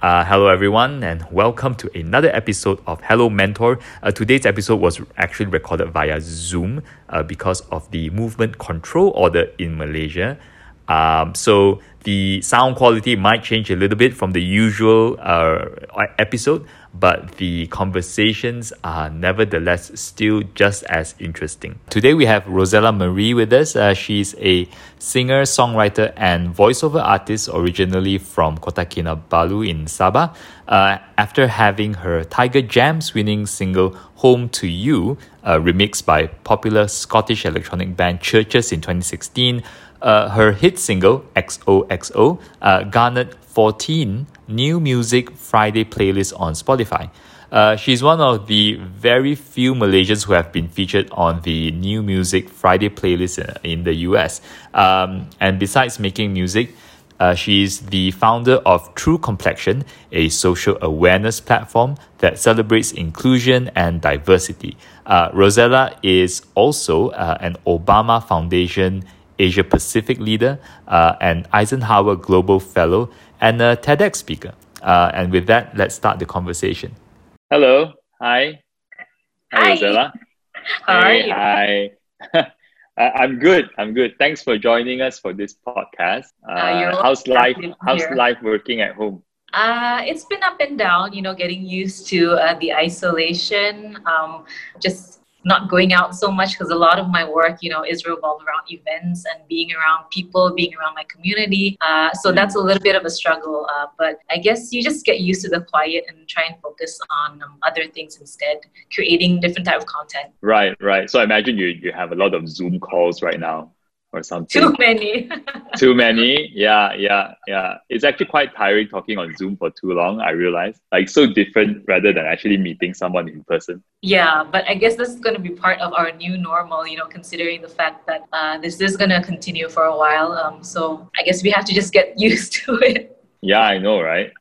Uh, hello, everyone, and welcome to another episode of Hello Mentor. Uh, today's episode was actually recorded via Zoom uh, because of the movement control order in Malaysia. Um, so the sound quality might change a little bit from the usual uh, episode, but the conversations are nevertheless still just as interesting. Today we have Rosella Marie with us. Uh, she's a singer, songwriter, and voiceover artist originally from Kota Kinabalu in Sabah. Uh, after having her Tiger Jams winning single Home to You, uh, remixed by popular Scottish electronic band CHVRCHES in 2016, uh, her hit single XOXO uh, garnered 14 new music Friday playlists on Spotify. Uh, she's one of the very few Malaysians who have been featured on the New Music Friday playlist in the US. Um, and besides making music, uh, she's the founder of True Complexion, a social awareness platform that celebrates inclusion and diversity. Uh, Rosella is also uh, an Obama Foundation Asia Pacific leader, uh, an Eisenhower Global Fellow, and a TEDx speaker. Uh, and with that, let's start the conversation. Hello. Hi. Hi, Rosella. How hey, Hi. I'm good. I'm good. Thanks for joining us for this podcast. Uh, uh how's life? How's here. life working at home? Uh, it's been up and down. You know, getting used to uh, the isolation. Um, just not going out so much because a lot of my work, you know, is revolved around events and being around people, being around my community. Uh, so that's a little bit of a struggle. Uh, but I guess you just get used to the quiet and try and focus on um, other things instead, creating different type of content. Right, right. So I imagine you you have a lot of Zoom calls right now or something. Too many. too many. Yeah, yeah, yeah. It's actually quite tiring talking on Zoom for too long, I realize. Like so different rather than actually meeting someone in person. Yeah, but I guess this is going to be part of our new normal, you know, considering the fact that uh, this is going to continue for a while. Um, so I guess we have to just get used to it. Yeah, I know, right?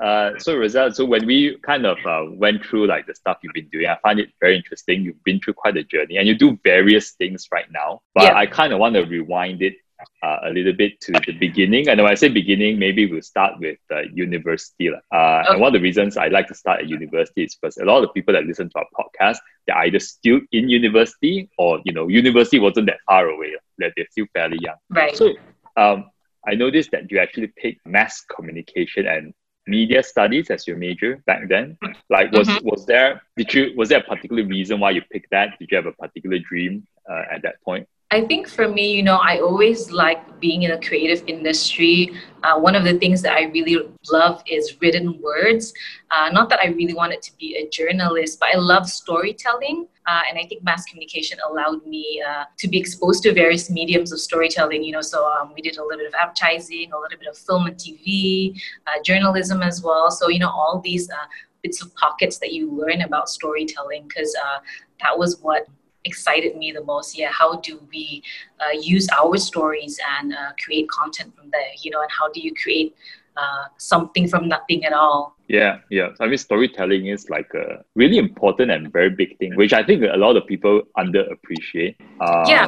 Uh, so Rosella, so when we kind of uh, went through like the stuff you've been doing, I find it very interesting. You've been through quite a journey, and you do various things right now. But yeah. I kind of want to rewind it uh, a little bit to the beginning. And when I say beginning, maybe we'll start with uh, university. Uh, okay. And one of the reasons I like to start at university is because a lot of people that listen to our podcast, they're either still in university or, you know, university wasn't that far away. They're still fairly young. Right. So um, I noticed that you actually picked mass communication and media studies as your major back then? Like, was mm-hmm. was there did you was there a particular reason why you picked that? Did you have a particular dream uh, at that point? I think for me, you know, I always like being in a creative industry. Uh, one of the things that I really love is written words. Uh, not that I really wanted to be a journalist, but I love storytelling. Uh, and I think mass communication allowed me uh, to be exposed to various mediums of storytelling. You know, so um, we did a little bit of advertising, a little bit of film and TV, uh, journalism as well. So you know, all these uh, bits of pockets that you learn about storytelling because that was what excited me the most. Yeah, how do we uh, use our stories and uh, create content from there? You know, and how do you create uh, something from nothing at all? Yeah, yeah. I mean, storytelling is like a really important and very big thing, which I think a lot of people underappreciate. Um, yeah.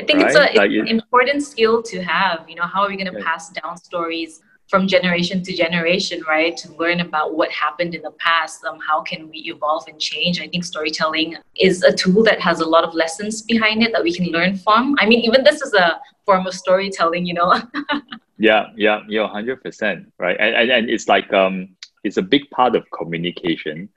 I think right? it's, a, it's like an important skill to have. You know, how are we going to pass down stories from generation to generation, right? To learn about what happened in the past, um, how can we evolve and change? I think storytelling is a tool that has a lot of lessons behind it that we can learn from. I mean, even this is a form of storytelling, you know. yeah, yeah, yeah, hundred percent, right? And, and and it's like um, it's a big part of communication.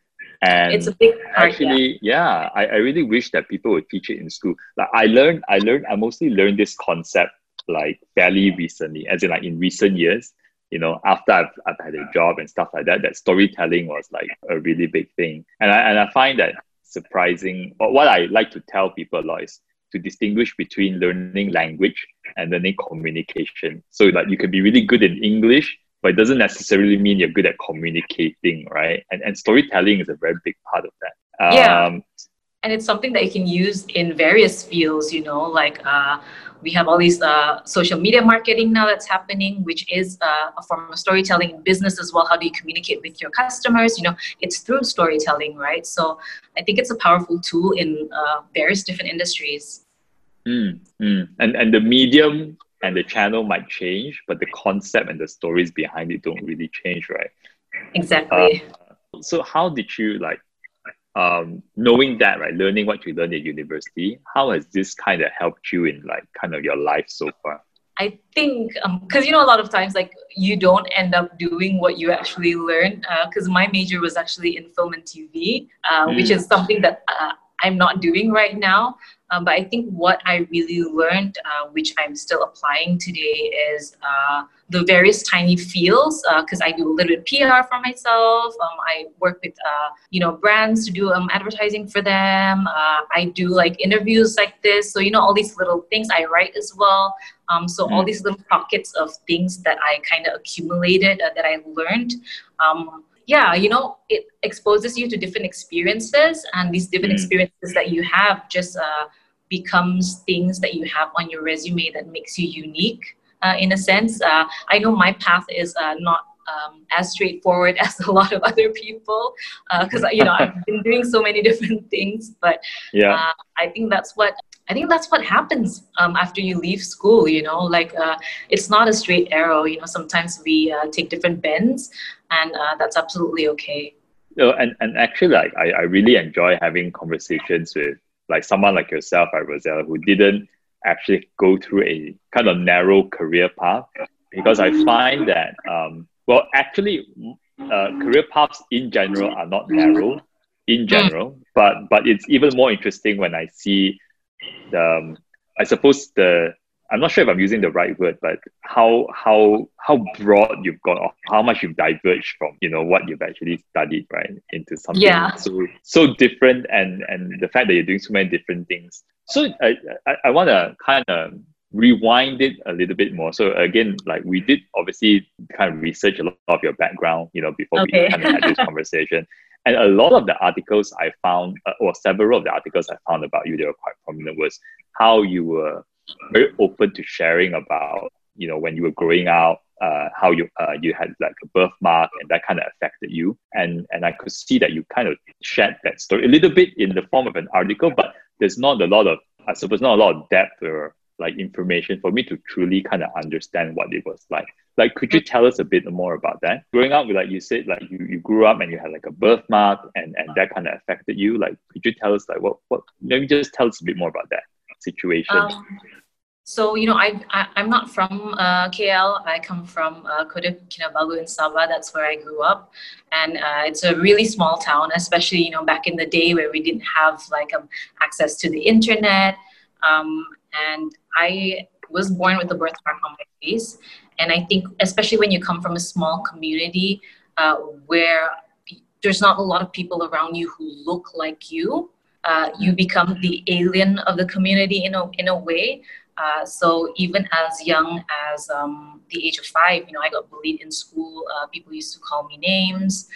And it's a big part, actually, yeah, yeah I, I really wish that people would teach it in school. Like I learned, I learned, I mostly learned this concept like fairly recently, as in like in recent years you know, after I've, I've had a job and stuff like that, that storytelling was like a really big thing. And I, and I find that surprising. But what I like to tell people a lot is to distinguish between learning language and learning communication. So like you can be really good in English, but it doesn't necessarily mean you're good at communicating, right? And, and storytelling is a very big part of that. Um, yeah. And it's something that you can use in various fields, you know, like uh, we have all these uh, social media marketing now that's happening which is uh, a form of storytelling in business as well. How do you communicate with your customers? You know it's through storytelling right? So i think it's a powerful tool in uh, various different industries. Mm, mm. And, and the medium and the channel might change but the concept and the stories behind it don't really change right? Exactly. Uh, so how did you like um, knowing that, right, learning what you learned at university, how has this kind of helped you in like kind of your life so far? I think because um, you know a lot of times like you don't end up doing what you actually learn because uh, my major was actually in film and TV, uh, mm. which is something that uh, I'm not doing right now. Um, but I think what I really learned, uh, which I'm still applying today, is uh, the various tiny fields. Because uh, I do a little bit PR for myself. Um, I work with uh, you know brands to do um, advertising for them. Uh, I do like interviews like this. So you know all these little things. I write as well. Um, so all mm. these little pockets of things that I kind of accumulated uh, that I learned. Um, yeah, you know, it exposes you to different experiences, and these different mm. experiences that you have just uh, becomes things that you have on your resume that makes you unique. Uh, in a sense, uh, I know my path is uh, not um, as straightforward as a lot of other people because uh, you know I've been doing so many different things. But yeah, uh, I think that's what I think that's what happens um, after you leave school. You know, like uh, it's not a straight arrow. You know, sometimes we uh, take different bends, and uh, that's absolutely okay. No, and, and actually, like I, I really enjoy having conversations with like someone like yourself, right, Rosella, who didn't actually go through a kind of narrow career path, because I find that um, well, actually, uh, career paths in general are not narrow in general, but but it's even more interesting when I see um, I suppose the I'm not sure if I'm using the right word, but how how how broad you've got, or how much you've diverged from you know what you've actually studied, right, into something yeah. so so different, and and the fact that you're doing so many different things. So I I, I want to kind of rewind it a little bit more. So again, like we did obviously kind of research a lot of your background, you know, before okay. we kind of had this conversation. And a lot of the articles I found, uh, or several of the articles I found about you that were quite prominent, was how you were very open to sharing about, you know, when you were growing up, uh, how you uh, you had like a birthmark and that kind of affected you. And and I could see that you kind of shared that story a little bit in the form of an article, but there's not a lot of, I suppose, not a lot of depth or like information for me to truly kind of understand what it was like. Like, could you tell us a bit more about that? Growing up, like you said, like you, you grew up and you had like a birthmark and, and that kind of affected you. Like, could you tell us like what, what, maybe just tell us a bit more about that situation? Um, so, you know, I, I, am not from uh, KL. I come from uh, Kota Kinabalu in Sabah. That's where I grew up. And uh, it's a really small town, especially, you know, back in the day where we didn't have like um, access to the internet. Um, and I was born with a birthmark on my face. And I think, especially when you come from a small community uh, where there's not a lot of people around you who look like you, uh, you become the alien of the community in a, in a way. Uh, so even as young as um, the age of five, you know, I got bullied in school. Uh, people used to call me names.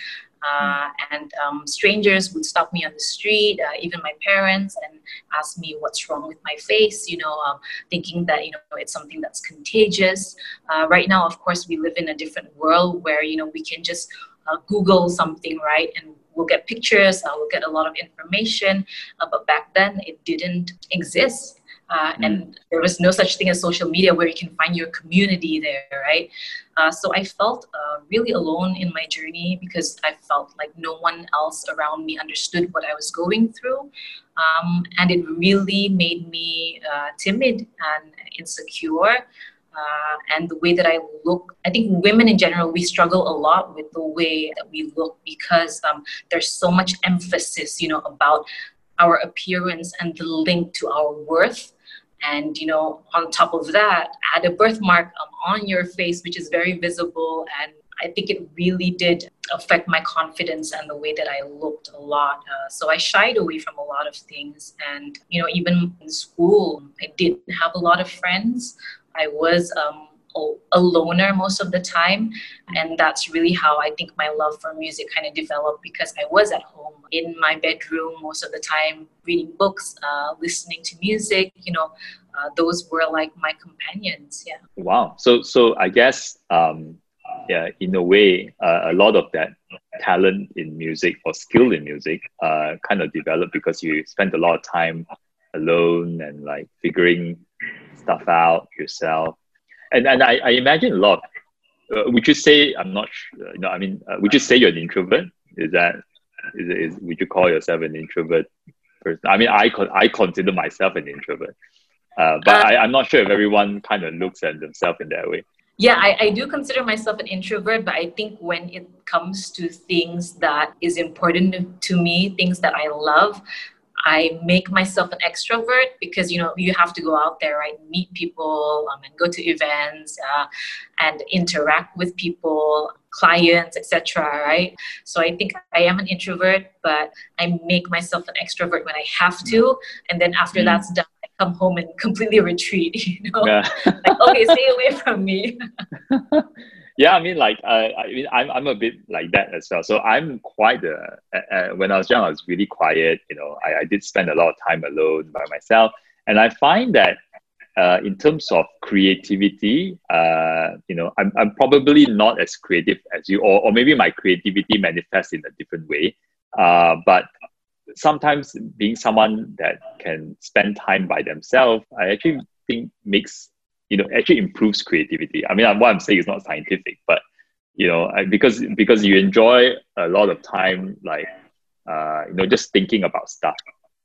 Uh, and um, strangers would stop me on the street, uh, even my parents, and ask me what's wrong with my face, you know, um, thinking that, you know, it's something that's contagious. Uh, right now, of course, we live in a different world where, you know, we can just uh, Google something, right? And we'll get pictures, uh, we'll get a lot of information. Uh, but back then, it didn't exist. Uh, mm. and there was no such thing as social media where you can find your community there, right? Uh, so I felt uh, really alone in my journey because I felt like no one else around me understood what I was going through. Um, and it really made me uh, timid and insecure. Uh, and the way that I look. I think women in general, we struggle a lot with the way that we look because um, there's so much emphasis, you know, about our appearance and the link to our worth and you know on top of that add a birthmark um, on your face which is very visible and i think it really did affect my confidence and the way that i looked a lot. Uh, so i shied away from a lot of things. And you know even in school i didn't have a lot of friends. I was um, a loner most of the time. And that's really how I think my love for music kind of developed because I was at home in my bedroom most of the time, reading books, uh, listening to music, you know. Uh, those were like my companions yeah wow so so i guess um yeah in a way uh, a lot of that talent in music or skill in music uh, kind of developed because you spent a lot of time alone and like figuring stuff out yourself and and I, I imagine a lot of uh, would you say I'm not? Sure, you know, I mean, uh, would you say you're an introvert? Is that is, is would you call yourself an introvert person? I mean, I I consider myself an introvert, uh, but uh, I, I'm not sure if everyone kind of looks at themselves in that way. Yeah, I, I do consider myself an introvert, but I think when it comes to things that is important to me, things that I love, I make myself an extrovert because you know you have to go out there, right? Meet people um, and go to events uh, and interact with people, clients, etc. Right? So I think I am an introvert, but I make myself an extrovert when I have to, and then after mm. that's done, I come home and completely retreat. You know, yeah. like okay, stay away from me. yeah i mean like uh, i mean I'm, I'm a bit like that as well. So i'm quite when i was young i was really quiet you know I, I did spend a lot of time alone by myself. And i find that uh, in terms of creativity uh, you know I'm, I'm probably not as creative as you or, or maybe my creativity manifests in a different way. Uh, but sometimes being someone that can spend time by themselves i actually think makes you know actually improves creativity. I mean, what I'm saying is not scientific, but you know, because because you enjoy a lot of time, like uh, you know, just thinking about stuff,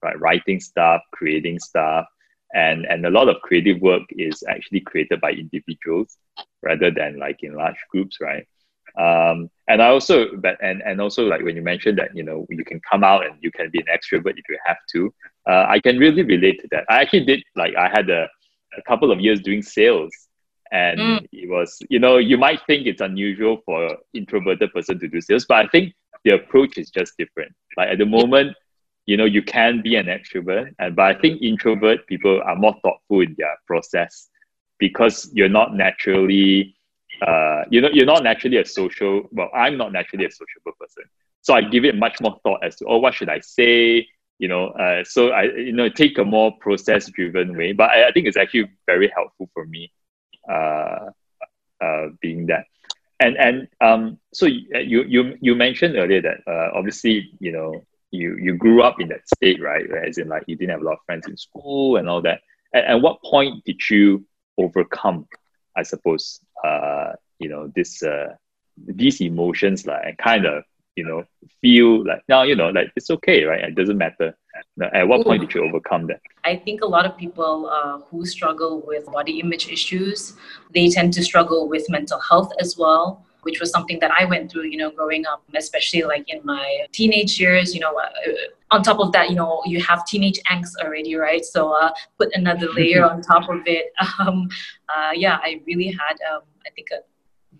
right? Writing stuff, creating stuff, and and a lot of creative work is actually created by individuals rather than like in large groups, right? Um, and I also, but and and also like when you mentioned that you know you can come out and you can be an extrovert if you have to, uh, I can really relate to that. I actually did like I had a a couple of years doing sales. And mm. it was you know you might think it's unusual for an introverted person to do sales but i think the approach is just different. Like at the moment you know you can be an extrovert and but i think introvert people are more thoughtful in their process because you're not naturally uh, you know you're not naturally a social well i'm not naturally a sociable person. So i give it much more thought as to oh what should i say you know uh, so i you know take a more process driven way but I, I, think it's actually very helpful for me uh, uh, being that. And and um, so you you you mentioned earlier that uh, obviously you know you you grew up in that state right? As in like you didn't have a lot of friends in school and all that. At, at what point did you overcome i suppose uh, you know this uh, these emotions like and kind of you know, feel like now, you know, like it's okay, right? It doesn't matter. At what point did you overcome that? I think a lot of people uh, who struggle with body image issues, they tend to struggle with mental health as well which was something that I went through, you know, growing up, especially like in my teenage years, you know, uh, on top of that, you know, you have teenage angst already, right? So uh, put another layer on top of it. Um, uh, yeah, I really had, um, I think, a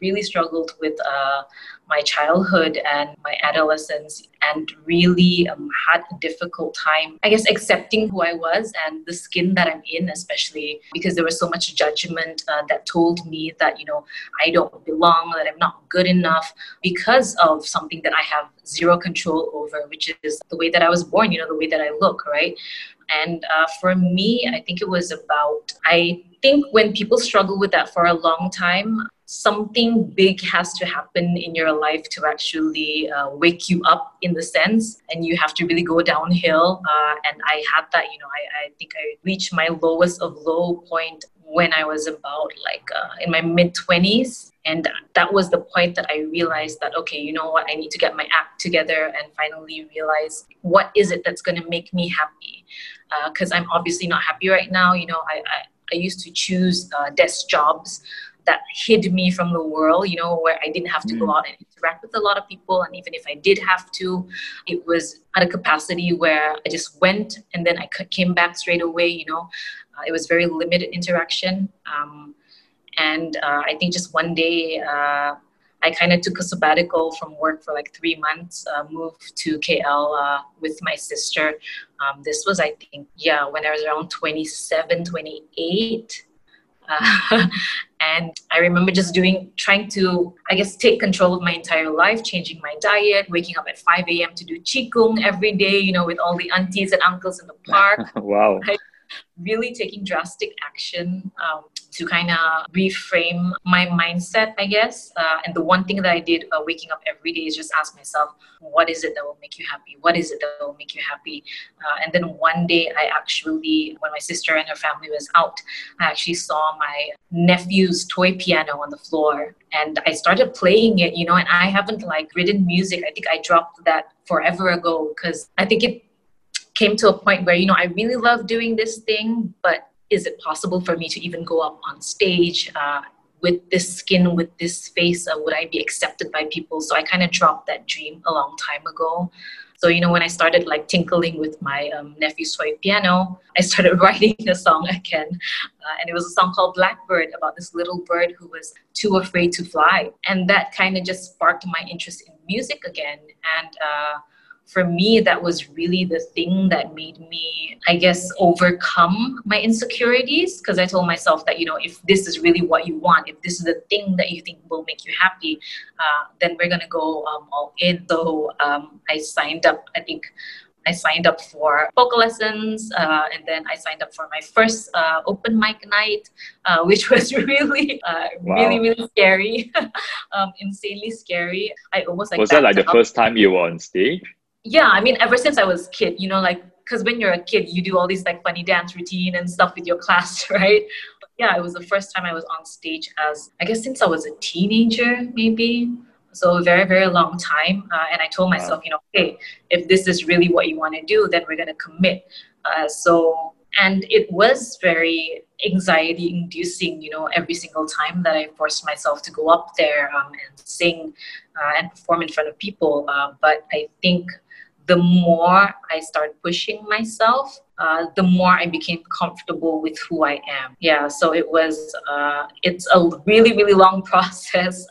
really struggled with uh, my childhood and my adolescence and really um, had a difficult time, I guess, accepting who I was and the skin that I'm in, especially because there was so much judgment uh, that told me that, you know, I don't belong, that I'm not good enough because of something that I have zero control over, which is the way that I was born, you know, the way that I look, right? And uh, for me, I think it was about, I think when people struggle with that for a long time, something big has to happen in your life to actually uh, wake you up in the sense and you have to really go downhill. Uh, and i had that you know I, I think i reached my lowest of low point when i was about like uh, in my mid 20s and that was the point that i realized that okay you know what? I need to get my act together and finally realize what is it that's going to make me happy because uh, i'm obviously not happy right now you know i, I I used to choose uh, desk jobs that hid me from the world, you know, where I didn't have to mm. go out and interact with a lot of people. And even if I did have to, it was at a capacity where I just went and then I came back straight away, you know. Uh, it was very limited interaction. Um, and uh, I think just one day, uh, I kind of took a sabbatical from work for like three months, uh, moved to KL uh, with my sister. Um, this was, I think, yeah, when I was around 27, 28. Uh, and I remember just doing, trying to, I guess, take control of my entire life, changing my diet, waking up at 5 a.m. to do qigong every day, you know, with all the aunties and uncles in the park. wow. Right? Really taking drastic action um, to kind of reframe my mindset, I guess. Uh, and the one thing that I did uh, waking up every day is just ask myself, what is it that will make you happy? What is it that will make you happy? Uh, and then one day, I actually, when my sister and her family was out, I actually saw my nephew's toy piano on the floor and I started playing it, you know, and I haven't like written music. I think I dropped that forever ago because I think it came to a point where, you know, I really love doing this thing, but is it possible for me to even go up on stage uh, with this skin, with this face? Uh, would I be accepted by people? So I kind of dropped that dream a long time ago. So, you know, when I started like tinkling with my um, nephew's toy piano, I started writing a song again. Uh, and it was a song called Blackbird about this little bird who was too afraid to fly. And that kind of just sparked my interest in music again. And uh, for me, that was really the thing that made me, I guess, overcome my insecurities. Because I told myself that, you know, if this is really what you want, if this is the thing that you think will make you happy, uh, then we're going to go um, all in. So um, I signed up, I think. I signed up for vocal lessons, uh, and then I signed up for my first uh, open mic night, uh, which was really, uh, wow. really, really scary, um, insanely scary. I almost like was that like the up. first time you were on stage? Yeah i mean ever since i was a kid you know like because when you're a kid you do all these like funny dance routine and stuff with your class right? But yeah it was the first time i was on stage as i guess since i was a teenager maybe. So a very very long time uh, and i told myself you know hey if this is really what you want to do then we're going to commit. Uh, so and it was very anxiety inducing you know every single time that i forced myself to go up there um, and sing uh, and perform in front of people uh, but i think the more I started pushing myself, uh, the more I became comfortable with who I am. Yeah, so it was, uh, it's a really, really long process,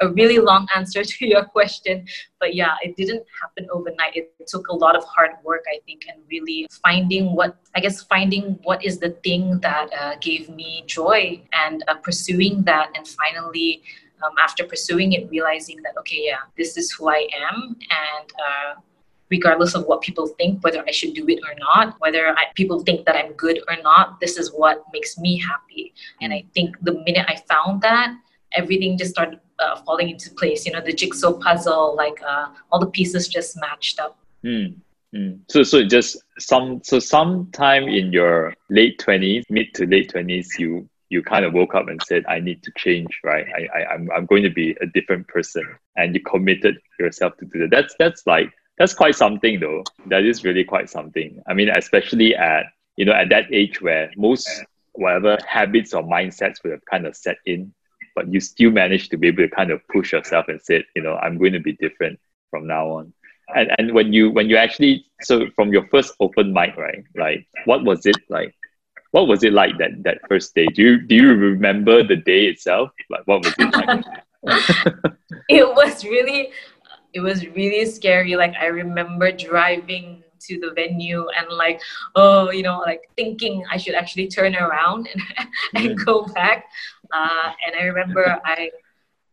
a really long answer to your question. But yeah, it didn't happen overnight. It took a lot of hard work, I think, and really finding what, I guess, finding what is the thing that uh, gave me joy and uh, pursuing that and finally. Um, after pursuing it, realizing that okay, yeah, this is who I am, and uh, regardless of what people think, whether I should do it or not, whether I, people think that I'm good or not, this is what makes me happy. And I think the minute I found that, everything just started uh, falling into place. You know, the jigsaw puzzle, like uh, all the pieces just matched up. Mm. Mm. So, so just some, so sometime in your late twenties, mid to late twenties, you you kind of woke up and said, "I need to change, right? I, I I'm I'm going to be a different person," and you committed yourself to do that. That's that's like that's quite something though. That is really quite something. I mean especially at you know at that age where most whatever habits or mindsets would have kind of set in but you still manage to be able to kind of push yourself and say you know i'm going to be different from now on. And and when you when you actually so from your first open mic right like what was it like what was it like that that first day? Do you do you remember the day itself? Like what was it like? It was really it was really scary. Like I remember driving to the venue and like, oh, you know, like thinking I should actually turn around and, and go back. Uh, and I remember I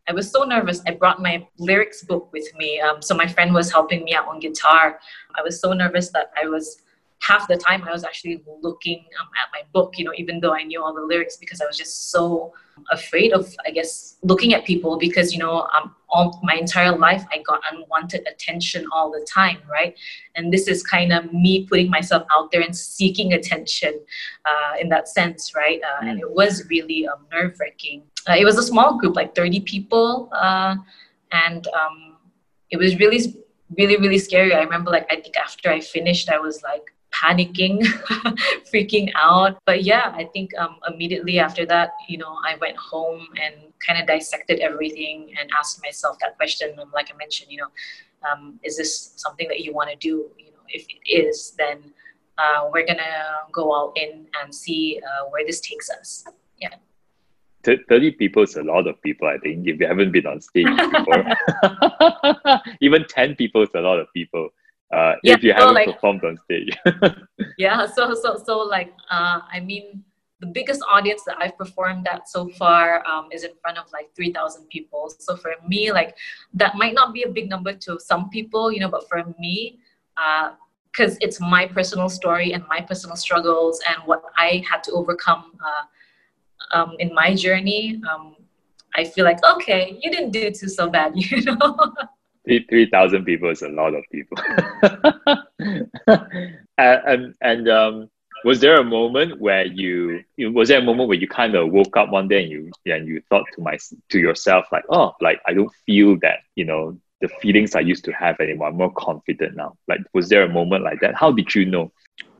I was so nervous. I brought my lyrics book with me. Um, so my friend was helping me out on guitar. I was so nervous that I was half the time I was actually looking um, at my book, you know, even though I knew all the lyrics because I was just so afraid of, I guess, looking at people because, you know, um, all my entire life I got unwanted attention all the time, right? And this is kind of me putting myself out there and seeking attention uh, in that sense, right? Uh. And it was really um, nerve wracking. Uh, it was a small group, like 30 people. Uh, and um, it was really really really scary i remember like i think after i finished i was like panicking, freaking out. But yeah, I think um, immediately after that, you know, I went home and kind of dissected everything and asked myself that question. And like I mentioned, you know, um, is this something that you want to do? You know, if it is, then uh, we're gonna go all in and see uh, where this takes us. Yeah. 30 people is a lot of people, I think, if you haven't been on stage before. Even 10 people is a lot of people uh, yeah, if you so haven't like, performed on stage. yeah, so so so like uh, I mean, the biggest audience that I've performed at so far um, is in front of like three thousand people. So for me, like that might not be a big number to some people, you know, but for me, uh, because it's my personal story and my personal struggles and what I had to overcome uh, um, in my journey. Um, I feel like okay, you didn't do too so bad, you know. Three thousand people is a lot of people. and and, and um, was there a moment where you, you was there a moment where you kind of woke up one day and you and you thought to my to yourself like oh like I don't feel that you know the feelings I used to have anymore. I'm more confident now. Like, was there a moment like that? How did you know?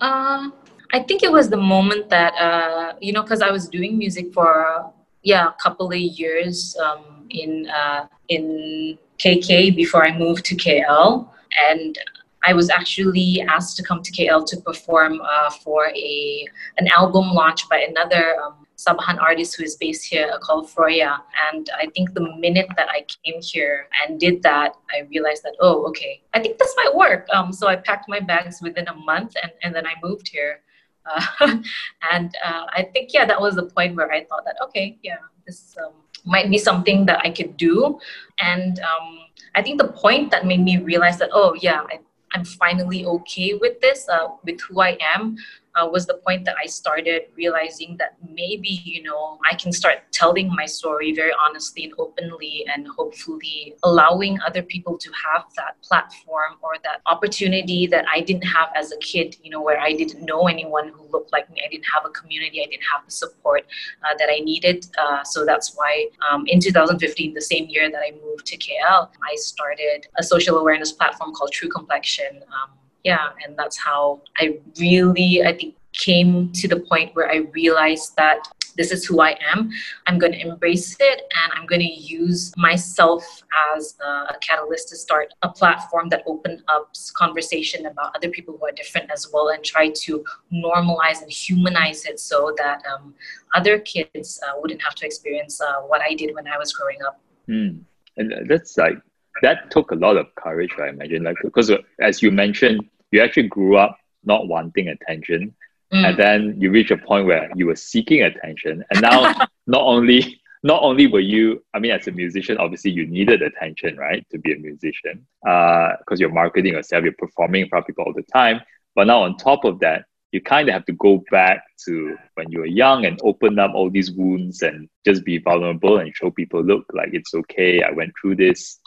Um, I think it was the moment that uh, you know, because I was doing music for yeah a couple of years um, in uh, in KK before I moved to KL, and I was actually asked to come to KL to perform uh, for a an album launch by another um, Sabahan artist who is based here called Froya. And I think the minute that I came here and did that, I realized that, oh, okay, I think this might work. Um, so I packed my bags within a month and, and then I moved here. Uh, and uh, I think, yeah, that was the point where I thought that, okay, yeah, this um, might be something that I could do. And um, I think the point that made me realize that, oh, yeah, I, I'm finally okay with this, uh, with who I am, uh, was the point that I started realizing that maybe, you know, I can start telling my story very honestly and openly and hopefully allowing other people to have that platform or that opportunity that I didn't have as a kid, you know, where I didn't know anyone who looked like me. I didn't have a community. I didn't have the support uh, that I needed. Uh, so that's why um, in 2015, the same year that I moved to KL, I started a social awareness platform called True Complexion. Um, yeah and that's how i really i think came to the point where i realized that this is who I am. I'm going to embrace it and I'm going to use myself as a catalyst to start a platform that opens up conversation about other people who are different as well and try to normalize and humanize it so that um, other kids uh, wouldn't have to experience uh, what I did when I was growing up. Mm. And that's like, that took a lot of courage, I imagine. Like, because as you mentioned, you actually grew up not wanting attention mm. and then you reach a point where you were seeking attention and now not only not only were you i mean as a musician obviously you needed attention right to be a musician because uh, you're marketing yourself you're performing in front of people all the time but now on top of that you kind of have to go back to when you were young and open up all these wounds and just be vulnerable and show people look like it's okay i went through this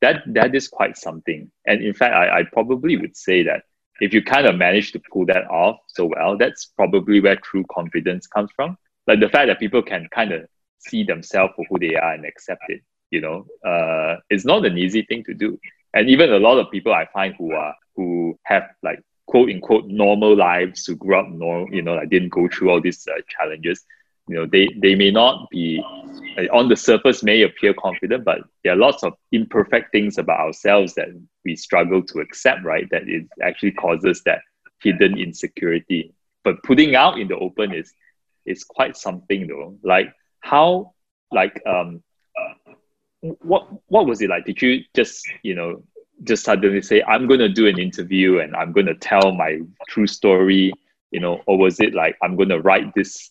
that that is quite something. And in fact, I, I probably would say that if you kind of manage to pull that off so well, that's probably where true confidence comes from. Like the fact that people can kind of see themselves for who they are and accept it, you know, uh, it's not an easy thing to do. And even a lot of people I find who are who have like quote unquote normal lives, who grew up normal, you know, like didn't go through all these uh, challenges, you know they they may not be on the surface may appear confident but there are lots of imperfect things about ourselves that we struggle to accept right? That it actually causes that hidden insecurity. But putting out in the open is is quite something though. Like how like um what what was it like? Did you just you know just suddenly say i'm going to do an interview and i'm going to tell my true story you know or was it like i'm going to write this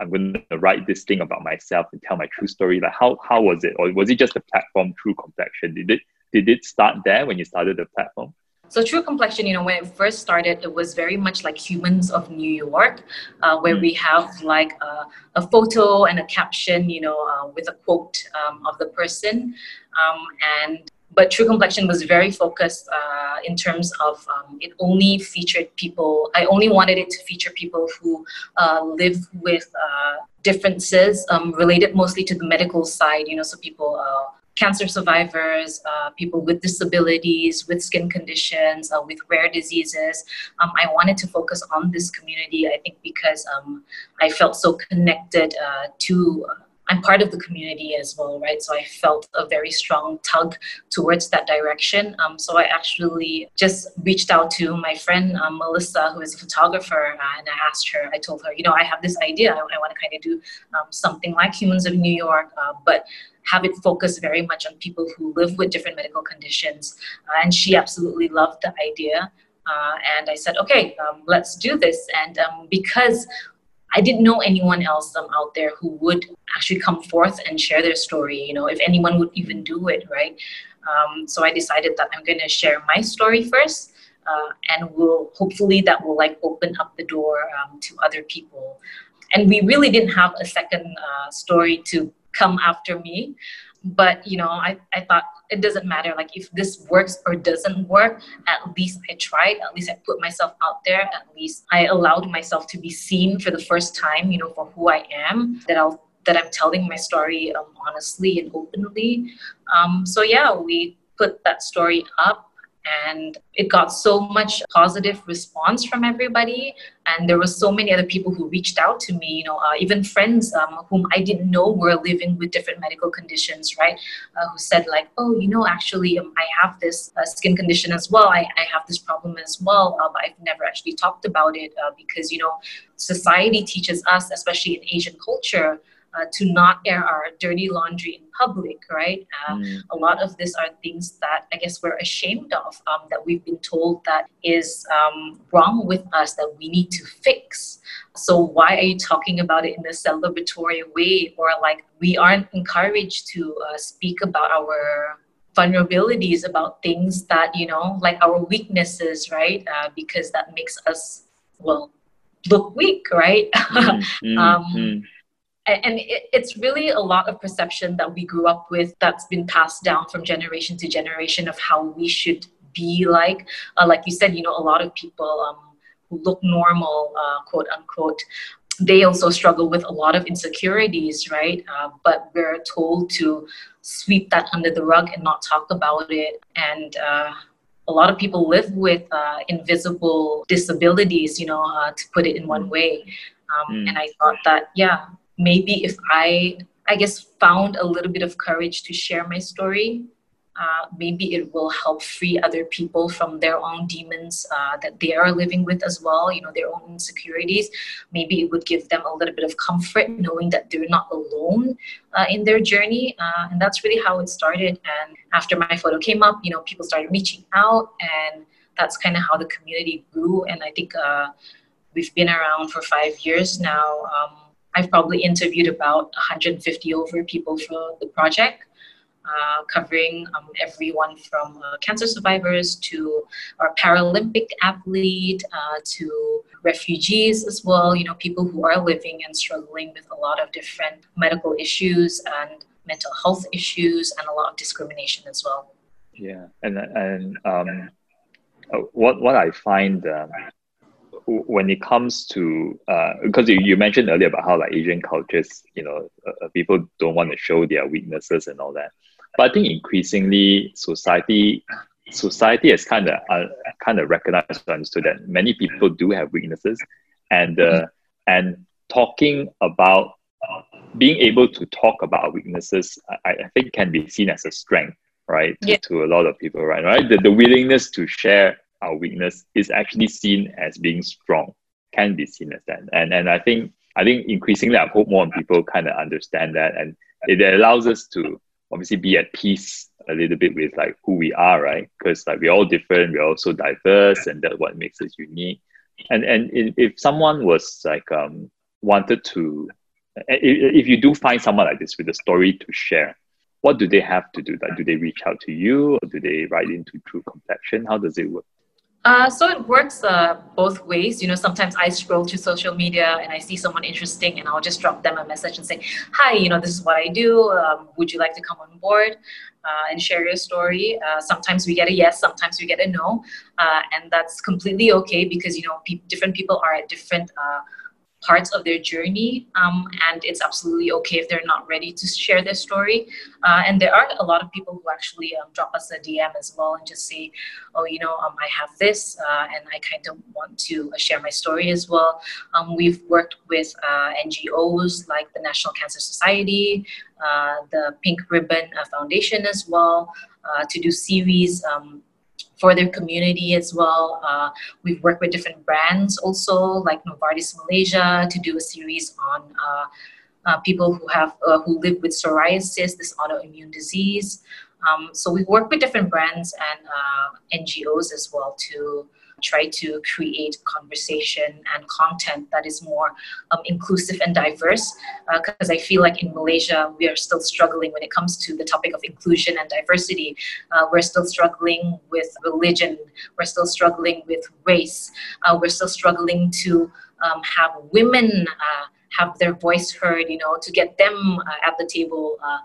I'm going to write this thing about myself and tell my true story. Like how how was it, or was it just a platform True Complexion? Did it did it start there when you started the platform? So True Complexion, you know, when it first started, it was very much like Humans of New York, uh, where mm. we have like a, a, photo and a caption, you know, uh, with a quote um, of the person, um, and but True Complexion was very focused uh, in terms of um, it only featured people. I only wanted it to feature people who uh, live with uh, differences um, related mostly to the medical side. You know, so people uh, cancer survivors, uh, people with disabilities, with skin conditions, uh, with rare diseases. Um, I wanted to focus on this community, I think, because um, I felt so connected to I'm part of the community as well, right? So I felt a very strong tug towards that direction. Um, so I actually just reached out to my friend um, Melissa, who is a photographer, uh, and I asked her, I told her, you know, I have this idea. I, I want to kind of do um, something like Humans of New York, uh, but have it focus very much on people who live with different medical conditions. Uh, and she absolutely loved the idea. Uh, and I said, okay, um, let's do this. And um, because I didn't know anyone else um, out there who would actually come forth and share their story, you know, if anyone would even do it, right? Um, so I decided that I'm going to share my story first. uh, and will hopefully that will like open up the door um, to other people. And we really didn't have a second uh, story to come after me, but you know, I, I thought it doesn't matter. Like if this works or doesn't work, at least I tried. At least I put myself out there. At least I allowed myself to be seen for the first time. You know, for who I am. That I'll that I'm telling my story um, honestly and openly. Um, so yeah, we put that story up and it got so much positive response from everybody. And there were so many other people who reached out to me you know uh, even friends um, whom i didn't know were living with different medical conditions right? Uh, who said like oh you know actually um, i have this uh, skin condition as well. I, I have this problem as well uh, but i've never actually talked about it uh, because you know society teaches us especially in asian culture uh, to not air our dirty laundry public, right? Uh, mm. A lot of this are things that I guess we're ashamed of, um, that we've been told that is um, wrong with us, that we need to fix. So why are you talking about it in a celebratory way, or like we aren't encouraged to uh, speak about our vulnerabilities, about things that you know, like our weaknesses, right? Uh, because that makes us well look weak, right? Mm, um, mm, and it's really a lot of perception that we grew up with that's been passed down from generation to generation of how we should be like. Uh, like you said you know a lot of people um, who look normal uh, quote unquote they also struggle with a lot of insecurities right? Uh, but we're told to sweep that under the rug and not talk about it. And uh, a lot of people live with uh, invisible disabilities you know uh, to put it in one way. Um, mm. and i thought that yeah maybe if I, I guess, found a little bit of courage to share my story, uh, maybe it will help free other people from their own demons uh, that they are living with as well, you know, their own insecurities. Maybe it would give them a little bit of comfort knowing that they're not alone uh, in their journey. Uh, and that's really how it started. And after my photo came up, you know, people started reaching out, and that's kind of how the community grew. And I think uh, we've been around for five years now. Um, I've probably interviewed about 150 over people for the project, uh, covering um, everyone from uh, cancer survivors to our Paralympic athlete uh, to refugees as well. You know, people who are living and struggling with a lot of different medical issues and mental health issues and a lot of discrimination as well. Yeah, and and um, uh, what what I find um, when it comes to because uh, you, you mentioned earlier about how like Asian cultures, you know, uh, uh, people don't want to show their weaknesses and all that. But I think increasingly society society has kind of uh, kind of recognized and understood that many people do have weaknesses, and uh, and talking about being able to talk about weaknesses, I, I think can be seen as a strength, right? To, to a lot of people, right? Right? The, the willingness to share our weakness is actually seen as being strong, can be seen as that. And and I think I think increasingly I hope more people kind of understand that and it allows us to obviously be at peace a little bit with like who we are, right? Because like we're all different, we're also diverse, and that's what makes us unique. And and if someone was like um wanted to, if you do find someone like this with a story to share, what do they have to do? Like, do they reach out to you, or do they write into True Complexion? How does it work? Uh, so it works uh, both ways. You know, sometimes I scroll to social media and I see someone interesting, and I'll just drop them a message and say, "Hi, you know, this is what I do. Um, would you like to come on board uh, and share your story?" Uh, sometimes we get a yes, sometimes we get a no, uh, and that's completely okay because you know, pe- different people are at different uh, parts of their journey um, and it's absolutely okay if they're not ready to share their story. Uh, and there are a lot of people who actually um, drop us a dm as well and just say oh you know um, i have this uh, and i kind of want to uh, share my story as well. Um, we've worked with uh, ngos like the national cancer society uh, the pink ribbon uh, foundation as well to do series um, for their community as well. Uh, we've worked with different brands also, like Novartis Malaysia, to do a series on uh, uh, people who have uh, who live with psoriasis, this autoimmune disease. Um, so we work with different brands and uh, NGOs as well to try to create conversation and content that is more um, inclusive and diverse. Because uh, I feel like in Malaysia, we are still struggling when it comes to the topic of inclusion and diversity. Uh, we're still struggling with religion, we're still struggling with race, uh, we're still struggling to um, have women uh, have their voice heard, you know, to get them uh, at the table. Uh,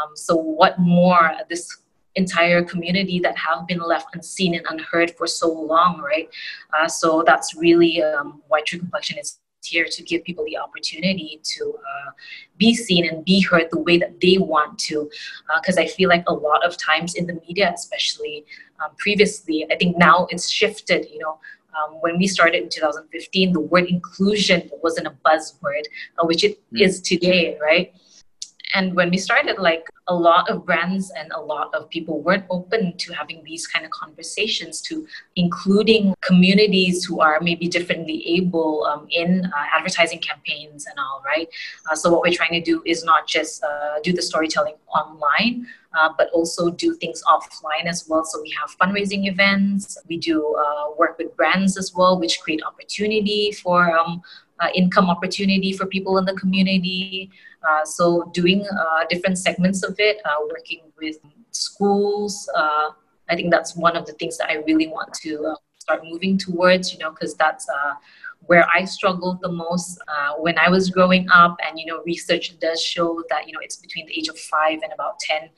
um, so, what more this entire community that have been left unseen and unheard for so long, right? Uh, so that's really um, why True Complexion is here to give people the opportunity to uh, be seen and be heard the way that they want to. Because uh, I feel like a lot of times in the media, especially um, previously, I think now it's shifted, you know. Um, when we started in 2015, the word inclusion wasn't a buzzword, uh, which it mm. is today, right? And when we started like a lot of brands and a lot of people weren't open to having these kind of conversations to including communities who are maybe differently able um, in uh, advertising campaigns and all right? Uh, so what we're trying to do is not just uh, do the storytelling online uh, but also do things offline as well. So we have fundraising events. We do uh, work with brands as well which create opportunity for um, uh, income opportunity for people in the community. Uh, so doing uh, different segments of it, uh, working with schools. Uh, I think that's one of the things that I really want to uh, start moving towards. You know, because that's where I struggled the most when I was growing up. And you know, research does show that you know it's between the age of five and about 10,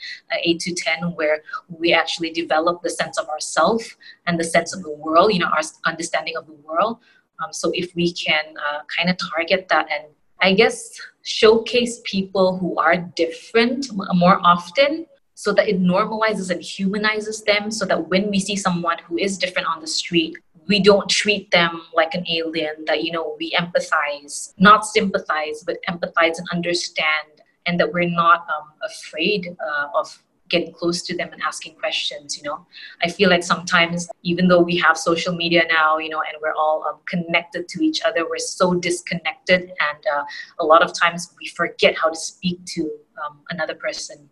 eight to ten, where we actually develop the sense of ourself and the sense of the world. You know, our understanding of the world. Um, so if we can uh, kind of target that and I guess showcase people who are different more often so that it normalizes and humanizes them so that when we see someone who is different on the street we don't treat them like an alien that you know we empathize not sympathize but empathize and understand and that we're not um, afraid uh, of getting close to them and asking questions you know i feel like sometimes even though we have social media now you know and we're all um, connected to each other we're so disconnected and uh, a lot of times we forget how to speak to um, another person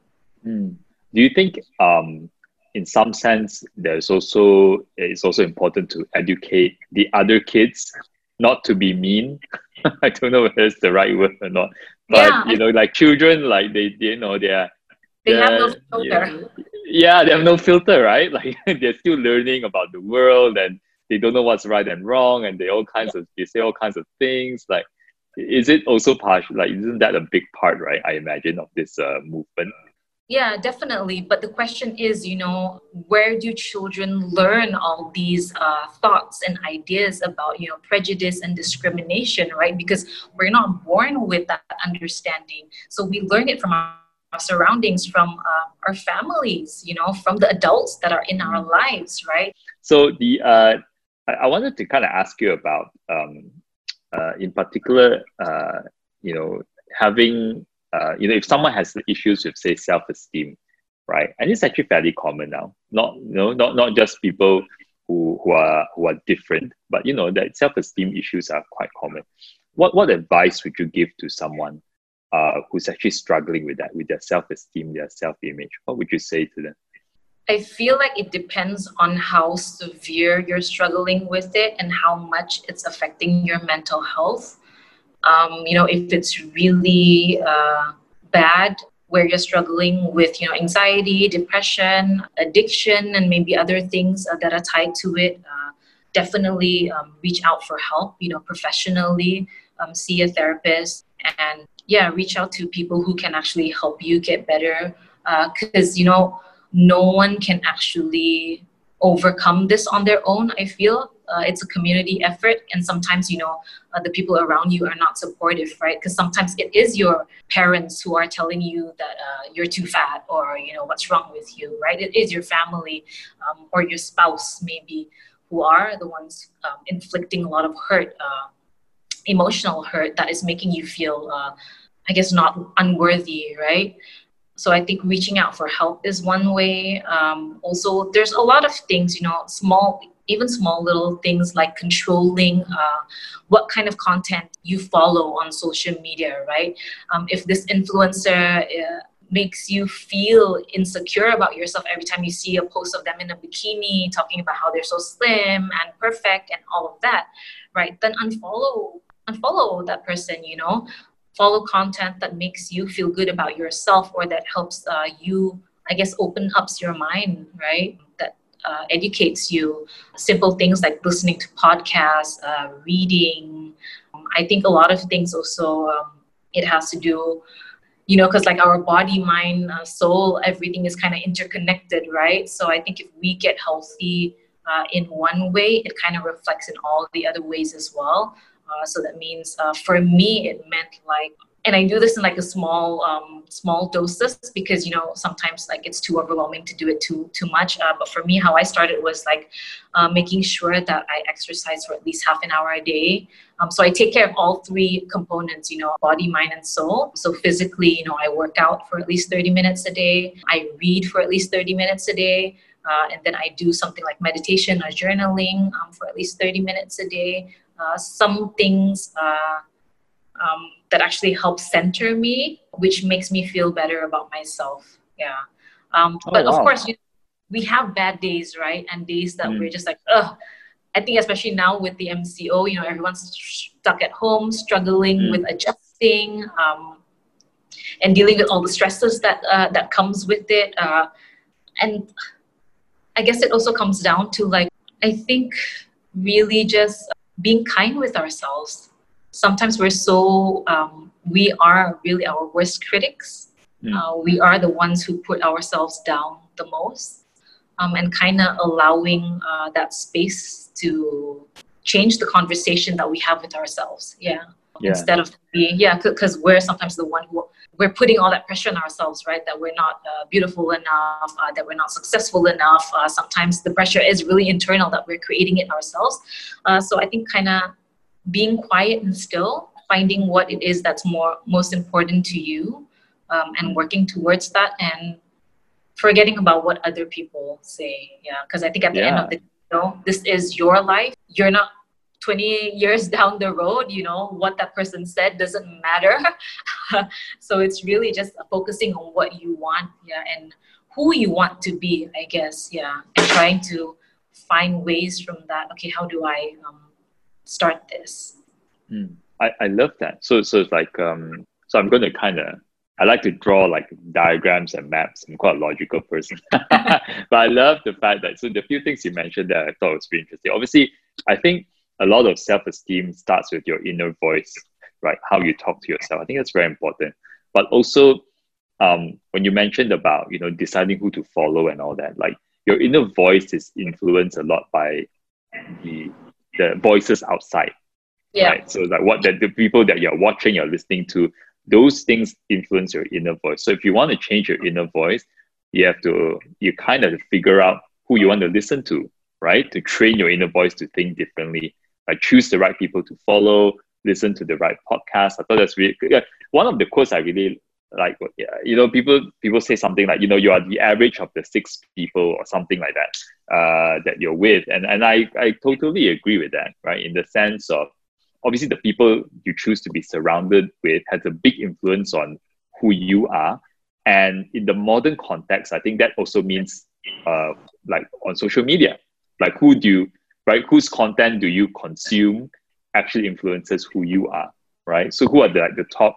mm. do you think um, in some sense there's also it's also important to educate the other kids not to be mean i don't know if it's the right word or not but yeah. you know like children like they, they you know they're they have no filter. Yeah. yeah, they have no filter, right? Like they're still learning about the world and they don't know what's right and wrong and they all kinds yeah. of they say all kinds of things. Like is it also part like isn't that a big part, right? I imagine of this uh, movement. Yeah, definitely. But the question is, you know, where do children learn all these uh, thoughts and ideas about, you know, prejudice and discrimination, right? Because we're not born with that understanding. So we learn it from our surroundings from uh, our families you know from the adults that are in our lives right? So the uh, I, I wanted to kind of ask you about um, uh, in particular uh, you know having uh, you know if someone has issues with say self-esteem right? And it's actually fairly common now. Not you know not not just people who, who are who are different but you know that self-esteem issues are quite common. What what advice would you give to someone uh, who's actually struggling with that, with their self esteem, their self image? What would you say to them? I feel like it depends on how severe you're struggling with it and how much it's affecting your mental health. Um, you know, if it's really uh, bad, where you're struggling with, you know, anxiety, depression, addiction, and maybe other things uh, that are tied to it, uh, definitely um, reach out for help. You know, professionally, um, see a therapist, and yeah reach out to people who can actually help you get better because uh, you know no one can actually overcome this on their own i feel. Uh, it's a community effort and sometimes you know uh, the people around you are not supportive right? Because sometimes it is your parents who are telling you that uh, you're too fat or you know what's wrong with you right? It is your family um, or your spouse maybe who are the ones um, inflicting a lot of hurt uh, emotional hurt that is making you feel, uh, I guess, not unworthy, right? So I think reaching out for help is one way. Um, also, there's a lot of things, you know, small, even small little things like controlling uh, what kind of content you follow on social media, right? Um, if this influencer uh, makes you feel insecure about yourself every time you see a post of them in a bikini talking about how they're so slim and perfect and all of that right then unfollow unfollow that person you know follow content that makes you feel good about yourself or that helps uh, you i guess open up your mind right that uh, educates you simple things like listening to podcasts uh, reading i think a lot of things also um, it has to do you know, because like our body, mind, uh, soul, everything is kind of interconnected, right? So I think if we get healthy uh, in one way, it kind of reflects in all the other ways as well. Uh, so that means uh, for me, it meant like and I do this in like a small um, small doses because you know sometimes like it's too overwhelming to do it too too much. Uh, but for me, how I started was like uh, making sure that I exercise for at least half an hour a day. Um, so I take care of all three components, you know, body, mind, and soul. So physically, you know, I work out for at least 30 minutes a day. I read for at least 30 minutes a day. Uh, and then I do something like meditation or journaling um, for at least 30 minutes a day. Uh, some things uh, um, that actually help center me, which makes me feel better about myself. Yeah. Um, oh, but wow. of course, you, we have bad days, right? And days that mm. we're just like, ugh. I think especially now with the MCO, you know, everyone's stuck at home, struggling mm. with adjusting, um, and dealing with all the stresses that uh, that comes with it. Uh, and I guess it also comes down to like I think really just being kind with ourselves sometimes we're so um, we are really our worst critics mm. uh, we are the ones who put ourselves down the most um, and kind of allowing uh, that space to change the conversation that we have with ourselves yeah, yeah. instead of being yeah because we're sometimes the one who we're putting all that pressure on ourselves right that we're not uh, beautiful enough uh, that we're not successful enough uh, sometimes the pressure is really internal that we're creating it ourselves uh, so i think kind of being quiet and still, finding what it is that's more most important to you, um, and working towards that, and forgetting about what other people say. Yeah, because I think at the yeah. end of the day, you know, this is your life. You're not 20 years down the road, you know, what that person said doesn't matter. so it's really just focusing on what you want, yeah, and who you want to be, I guess, yeah, and trying to find ways from that. Okay, how do I um, start this. Mm, I, I love that. So so it's like um so I'm going to kind of I like to draw like diagrams and maps. I'm quite a logical person, but I love the fact that so the few things you mentioned that I thought was very interesting. Obviously, I think a lot of self esteem starts with your inner voice, right? How you talk to yourself. I think that's very important. But also, um, when you mentioned about you know deciding who to follow and all that, like your inner voice is influenced a lot by the the voices outside. Yeah. Right. So like what that the people that you're watching, you're listening to, those things influence your inner voice. So if you want to change your inner voice, you have to you kind of figure out who you want to listen to, right? To train your inner voice to think differently. Like choose the right people to follow, listen to the right podcast. I thought that's really good. One of the quotes I really like you know people people say something like you know you are the average of the six people or something like that uh, that you're with and and I I totally agree with that right in the sense of obviously the people you choose to be surrounded with has a big influence on who you are and in the modern context I think that also means uh, like on social media like who do you right whose content do you consume actually influences who you are right so who are the like the top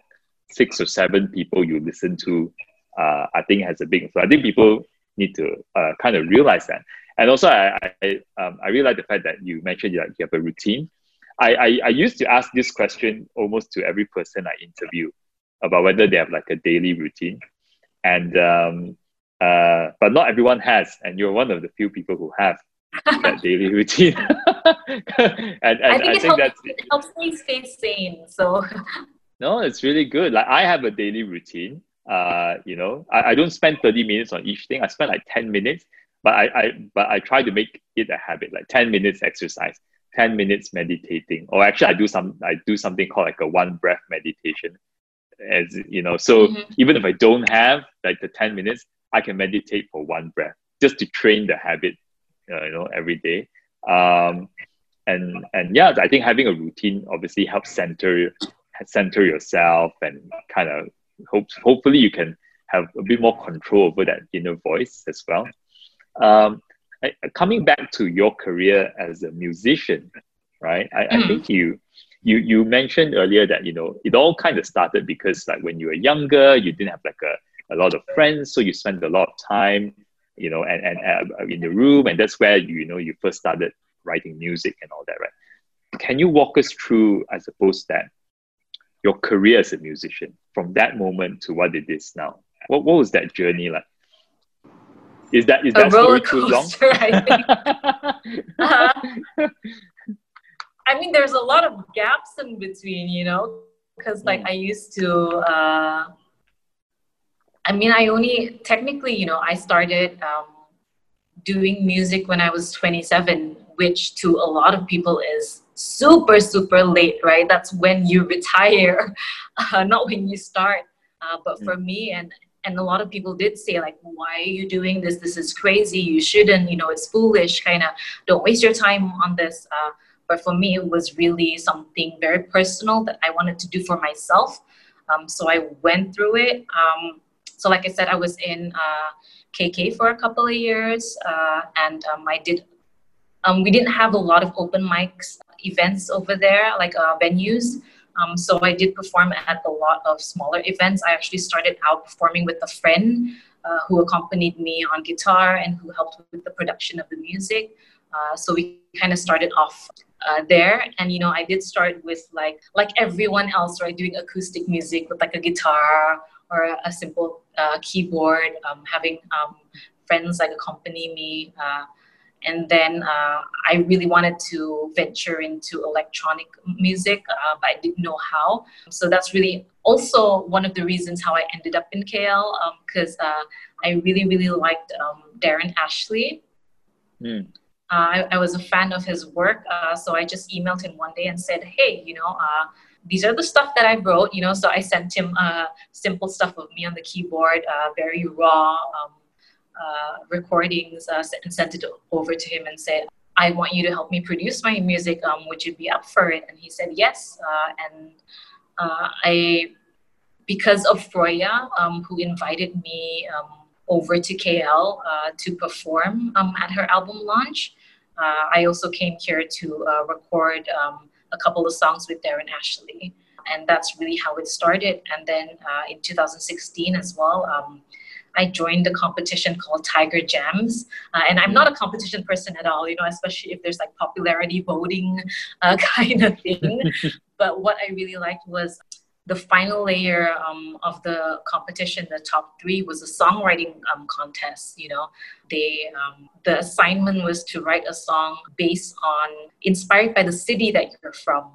six or seven people you listen to, uh, I think has a big influence. I think people need to uh, kind of realize that. And also, I I, um, I realize the fact that you mentioned that you have a routine. I, I, I used to ask this question almost to every person I interview about whether they have like a daily routine, and um, uh, but not everyone has, and you're one of the few people who have that daily routine. and, and I think, I think helps, it helps me stay sane. So No, it's really good. Like I have a daily routine. Uh, you know, I, I don't spend 30 minutes on each thing. I spend like 10 minutes, but I, I but I try to make it a habit, like 10 minutes exercise, 10 minutes meditating. Or actually I do some I do something called like a one breath meditation. As you know, so mm-hmm. even if I don't have like the 10 minutes, I can meditate for one breath just to train the habit, uh, you know, every day. Um, and and yeah, I think having a routine obviously helps center center yourself and kind of hope hopefully you can have a bit more control over that inner voice as well. Um, I, coming back to your career as a musician, right? I, mm. I think you you you mentioned earlier that you know it all kind of started because like when you were younger, you didn't have like a, a lot of friends, so you spent a lot of time, you know, and and uh, in the room, and that's where you, know you first started writing music and all that, right? Can you walk us through, I suppose, that your career as a musician from that moment to what it is now? What what was that journey like? Is that is that story too long? I think. uh, I mean, there's a lot of gaps in between, you know, because like mm. I used to. Uh, I mean, I only technically, you know, I started um, doing music when I was 27, which to a lot of people is super super late, right? That's when you retire, uh, not when you start. Uh, but for mm. me and and a lot of people did say like why are you doing this this is crazy you shouldn't you know it's foolish kind of don't waste your time on this uh, but for me it was really something very personal that i wanted to do for myself um, so i went through it um, so like i said i was in uh, kk for a couple of years uh, and um, i did um, we didn't have a lot of open mics events over there like uh, venues um, so I did perform at a lot of smaller events. I actually started out performing with a friend uh, who accompanied me on guitar and who helped with the production of the music. Uh, so we kind of started off uh, there, and you know, I did start with like like everyone else, right, doing acoustic music with like a guitar or a simple uh, keyboard, um, having um, friends like accompany me. Uh, and then uh, I really wanted to venture into electronic music, uh, but I didn't know how. So that's really also one of the reasons how I ended up in KL because um, uh, I really, really liked um, Darren Ashley. Mm. I, I, was a fan of his work, uh, so I just emailed him one day and said, "Hey, you know, uh, these are the stuff that I wrote." You know, so I sent him simple stuff of me on the keyboard, very raw. Um, uh, recordings uh, and sent it over to him and said, I want you to help me produce my music. Um, would you be up for it? And he said yes. Uh, and uh, I, because of Froya, um, who invited me um, over to KL uh, to perform um, at her album launch, I also came here to record um, a couple of songs with Darren Ashley. And that's really how it started. And then in 2016 as well, um, I joined the competition called Tiger Jams. Uh, and I'm not a competition person at all, you know, especially if there's like popularity voting uh, kind of thing. but what I really liked was the final layer um, of the competition, the top three, was a songwriting um, contest. You know, they um, the assignment was to write a song based on inspired by the city that you're from.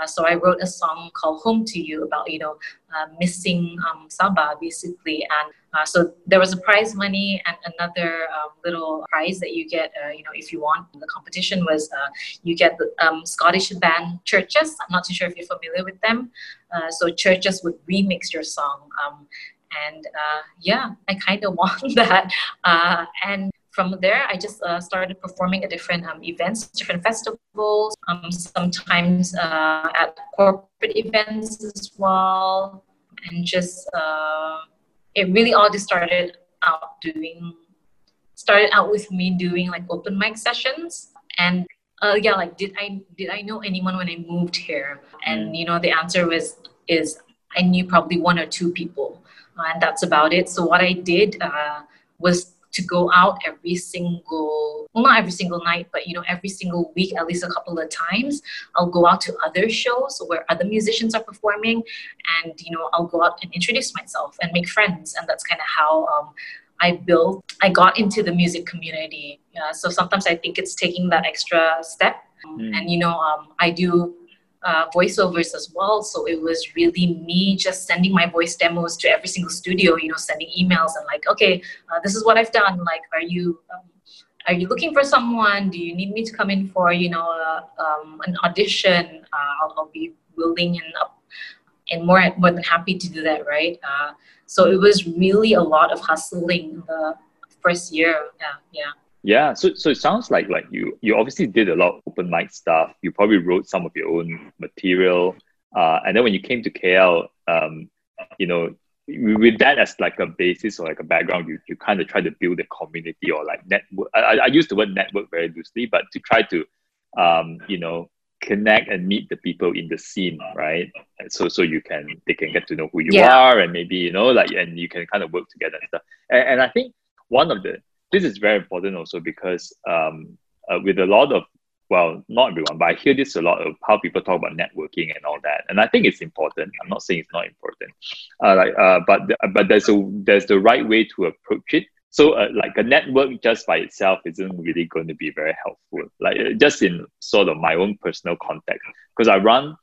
Uh, so I wrote a song called "Home to You" about you know uh, missing um, Sabah basically, and uh, so there was a prize money and another um, little prize that you get. Uh, you know, if you want. the competition was uh, you get the um, Scottish band CHVRCHES. I'm not too sure if you're familiar with them. Uh, so CHVRCHES would remix your song. Um, and yeah, I kind of want that. and from there, I just uh, started performing at different um, events, different festivals, um, sometimes uh, at corporate events as well, and just uh, it really all just started out doing, started out with me doing like open mic sessions, and uh, yeah, like did I did I know anyone when I moved here? And mm. you know, the answer was is I knew probably one or two people, and that's about it. So what I did uh, was to go out every single well not every single night but you know every single week at least a couple of times i'll go out to other shows where other musicians are performing and you know i'll go out and introduce myself and make friends and that's kind of how um, I built, I got into the music community. Uh, so sometimes I think it's taking that extra step. Mm. And, you know, um, I do uh, voiceovers as well. So it was really me just sending my voice demos to every single studio, you know, sending emails and like, okay, uh, this is what I've done. Like, are you, um, are you looking for someone? Do you need me to come in for, you know, uh, um, an audition? Uh, I'll, I'll, be willing and up and more, more than happy to do that, right? Uh, so it was really a lot of hustling the first year. Yeah, yeah. Yeah, so so it sounds like like you you obviously did a lot of open mic stuff. You probably wrote some of your own material, uh, and then when you came to KL, um, you know, with that as like a basis or like a background, you, you kind of try to build a community or like network. I, I use the word network very loosely, but to try to, um, you know, connect and meet the people in the scene, right? So so you can they can get to know who you yeah. are and maybe you know like and you can kind of work together and stuff. And, and I think one of the this is very important also because um, uh, with a lot of well, not everyone, but I hear this a lot of how people talk about networking and all that, and I think it's important. I'm not saying it's not important, uh, like, uh, but but there's a there's the right way to approach it. So, uh, like a network just by itself isn't really going to be very helpful. Like uh, just in sort of my own personal context, because I run,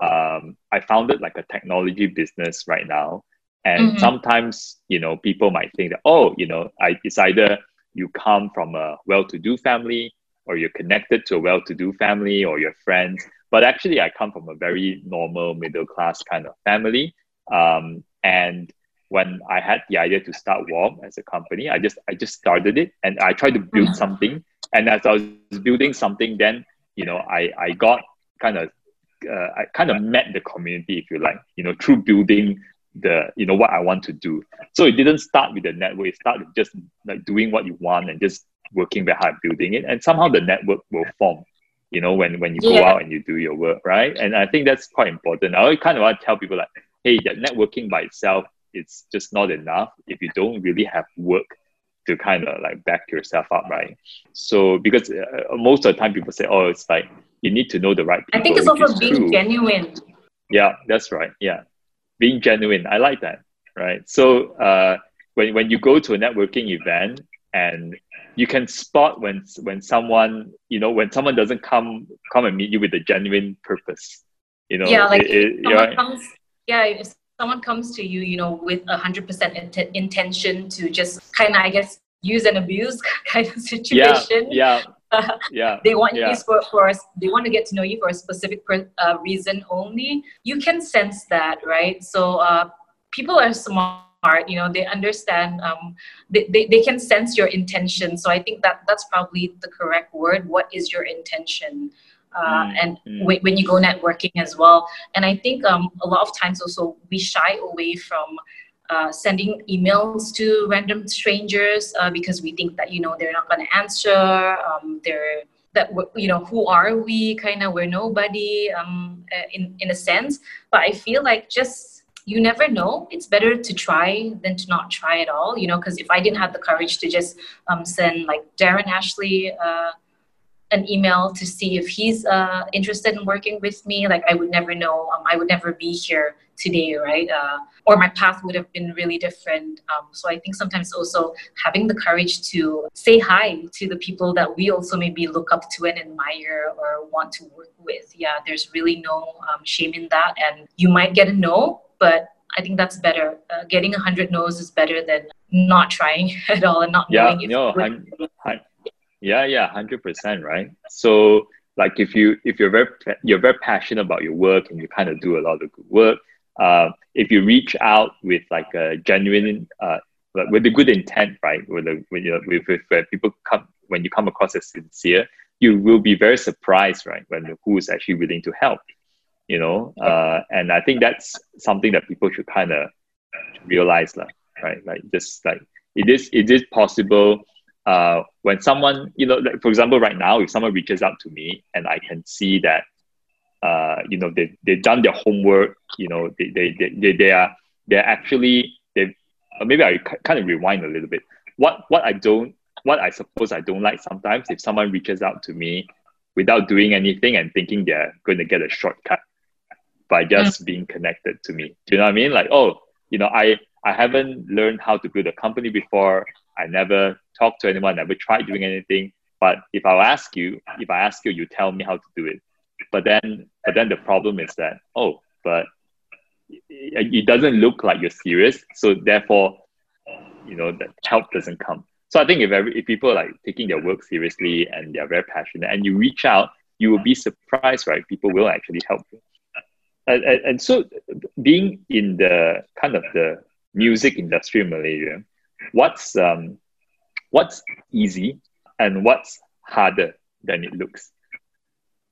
um, I founded like a technology business right now, and mm-hmm. sometimes you know people might think that oh you know I it's either you come from a well-to-do family or you're connected to a well-to-do family or your friends but actually i come from a very normal middle class kind of family um, and when i had the idea to start warm as a company i just i just started it and i tried to build mm-hmm. something and as i was building something then you know i i got kind of uh, i kind of met the community if you like you know through building the you know what i want to do. So it didn't start with the network. It started just like doing what you want and just working very hard building it. And somehow the network will form you know when when you yeah. go out and you do your work right? And i think that's quite important. I kind of want to tell people like hey that networking by itself it's just not enough if you don't really have work to kind of like back yourself up right? So because uh, most of the time people say oh it's like you need to know the right people, i think it's also being true. genuine. Yeah that's right. Yeah being genuine. I like that right? So uh, when, when you go to a networking event and you can spot when when someone you know when someone doesn't come come and meet you with a genuine purpose you know yeah like it, it, comes, yeah if someone comes to you you know with a hundred percent intention to just kind of i guess use and abuse kind of situation yeah yeah yeah they want yeah. you for, for us. they want to get to know you for a specific uh, reason only you can sense that right so uh, people are smart you know they understand um, they, they, they can sense your intention so i think that that's probably the correct word what is your intention uh, mm, and mm. W- when you go networking as well and i think um, a lot of times also we shy away from uh, sending emails to random strangers uh, because we think that you know they're not going to answer um, they're that you know who are we kind of we're nobody um, uh, in in a sense but i feel like just you never know. It's better to try than to not try at all, you know, because if I didn't have the courage to just um, send like Darren Ashley uh, an email to see if he's uh, interested in working with me, like I would never know. Um, I would never be here today, right? Uh, or my path would have been really different. Um, so I think sometimes also having the courage to say hi to the people that we also maybe look up to and admire or want to work with. Yeah, there's really no um, shame in that. And you might get a no, but I think that's better. Uh, getting a hundred no's is better than not trying at all and not yeah, knowing if no, I'm, I'm, yeah, yeah, hundred percent, right? So, like, if you if you're very you're very passionate about your work and you kind of do a lot of good work, uh, if you reach out with like a genuine, uh, with a good intent, right? With a with, you know, with, with people come when you come across as sincere, you will be very surprised, right? When who is actually willing to help you know uh, and i think that's something that people should kind of realize like, right like just like it is it is possible uh, when someone you know like for example right now if someone reaches out to me and i can see that uh, you know they, they've done their homework you know they, they, they, they, they are they're actually they maybe i kind of rewind a little bit what what i don't what i suppose i don't like sometimes if someone reaches out to me without doing anything and thinking they're going to get a shortcut by just mm. being connected to me. Do you know what I mean? Like, oh, you know, I I haven't learned how to build a company before. I never talked to anyone, never tried doing anything. But if I ask you, if I ask you, you tell me how to do it. But then, but then the problem is that oh, but it doesn't look like you're serious. So therefore, you know, that help doesn't come. So I think if every, if people are like taking their work seriously and they're very passionate, and you reach out, you will be surprised, right? People will actually help you and, and so being in the kind of the music industry in Malaysia, what's um, what's easy and what's harder than it looks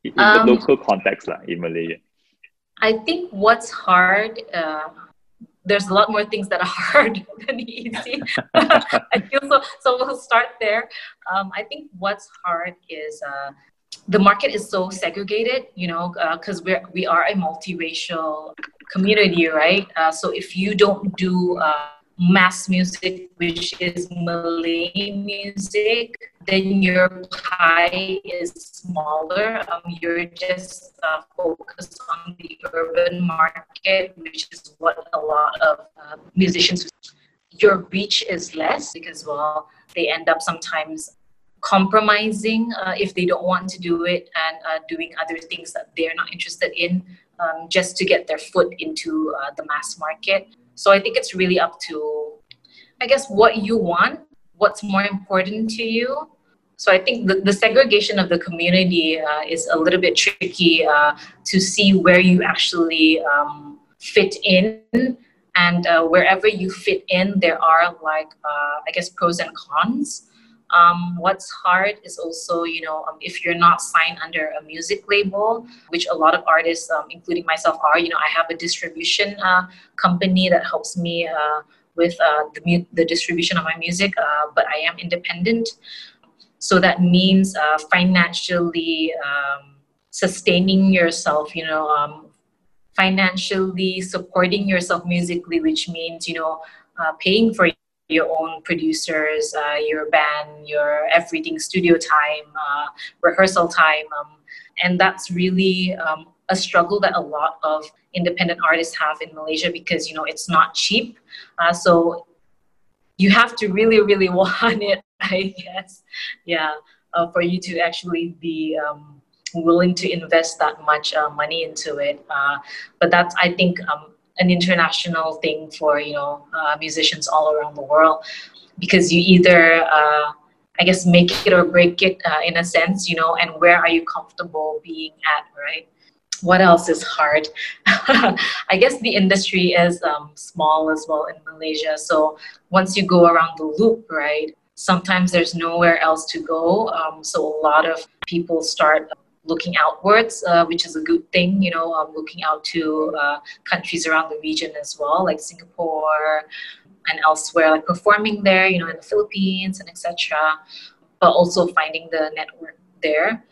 in um, the local context like, in Malaysia? I think what's hard, uh, there's a lot more things that are hard than easy. I feel so. So we'll start there. Um, I think what's hard is uh, the market is so segregated. You know, because uh, we're we are a multiracial community, right? Uh, so if you don't do uh, mass music, which is Malay music, then your pie is smaller. Um, you're just uh, focused on the urban market, which is what a lot of uh, musicians. Your reach is less because, well, they end up sometimes compromising uh, if they don't want to do it and uh, doing other things that they're not interested in um, just to get their foot into uh, the mass market. So I think it's really up to, I guess, what you want, what's more important to you. So I think the, the segregation of the community uh, is a little bit tricky uh, to see where you actually um, fit in. And uh, wherever you fit in, there are like, uh, I guess, pros and cons. Um, what's hard is also, you know, um, if you're not signed under a music label, which a lot of artists, um, including myself, are. You know, I have a distribution uh, company that helps me uh, with uh, the mu- the distribution of my music, uh, but I am independent, so that means uh, financially um, sustaining yourself. You know, um, financially supporting yourself musically, which means you know uh, paying for your own producers, uh, your band, your everything studio time, uh, rehearsal time. Um, and that's really um, a struggle that a lot of independent artists have in Malaysia because, you know, it's not cheap. Uh, so you have to really, really want it, I guess. Yeah, uh, for you to actually be um, willing to invest that much uh, money into it. Uh, but that's, I think, um, an international thing for you know uh, musicians all around the world because you either uh, I guess make it or break it uh, in a sense, you know, and where are you comfortable being at, right? What else is hard? I guess the industry is um, small as well in Malaysia. So once you go around the loop, right, sometimes there's nowhere else to go. Um, so a lot of people start looking outwards, uh, which is a good thing, you know, um, looking out to uh, countries around the region as well, like Singapore and elsewhere, like performing there, you know, in the Philippines and etc. But also finding the network there.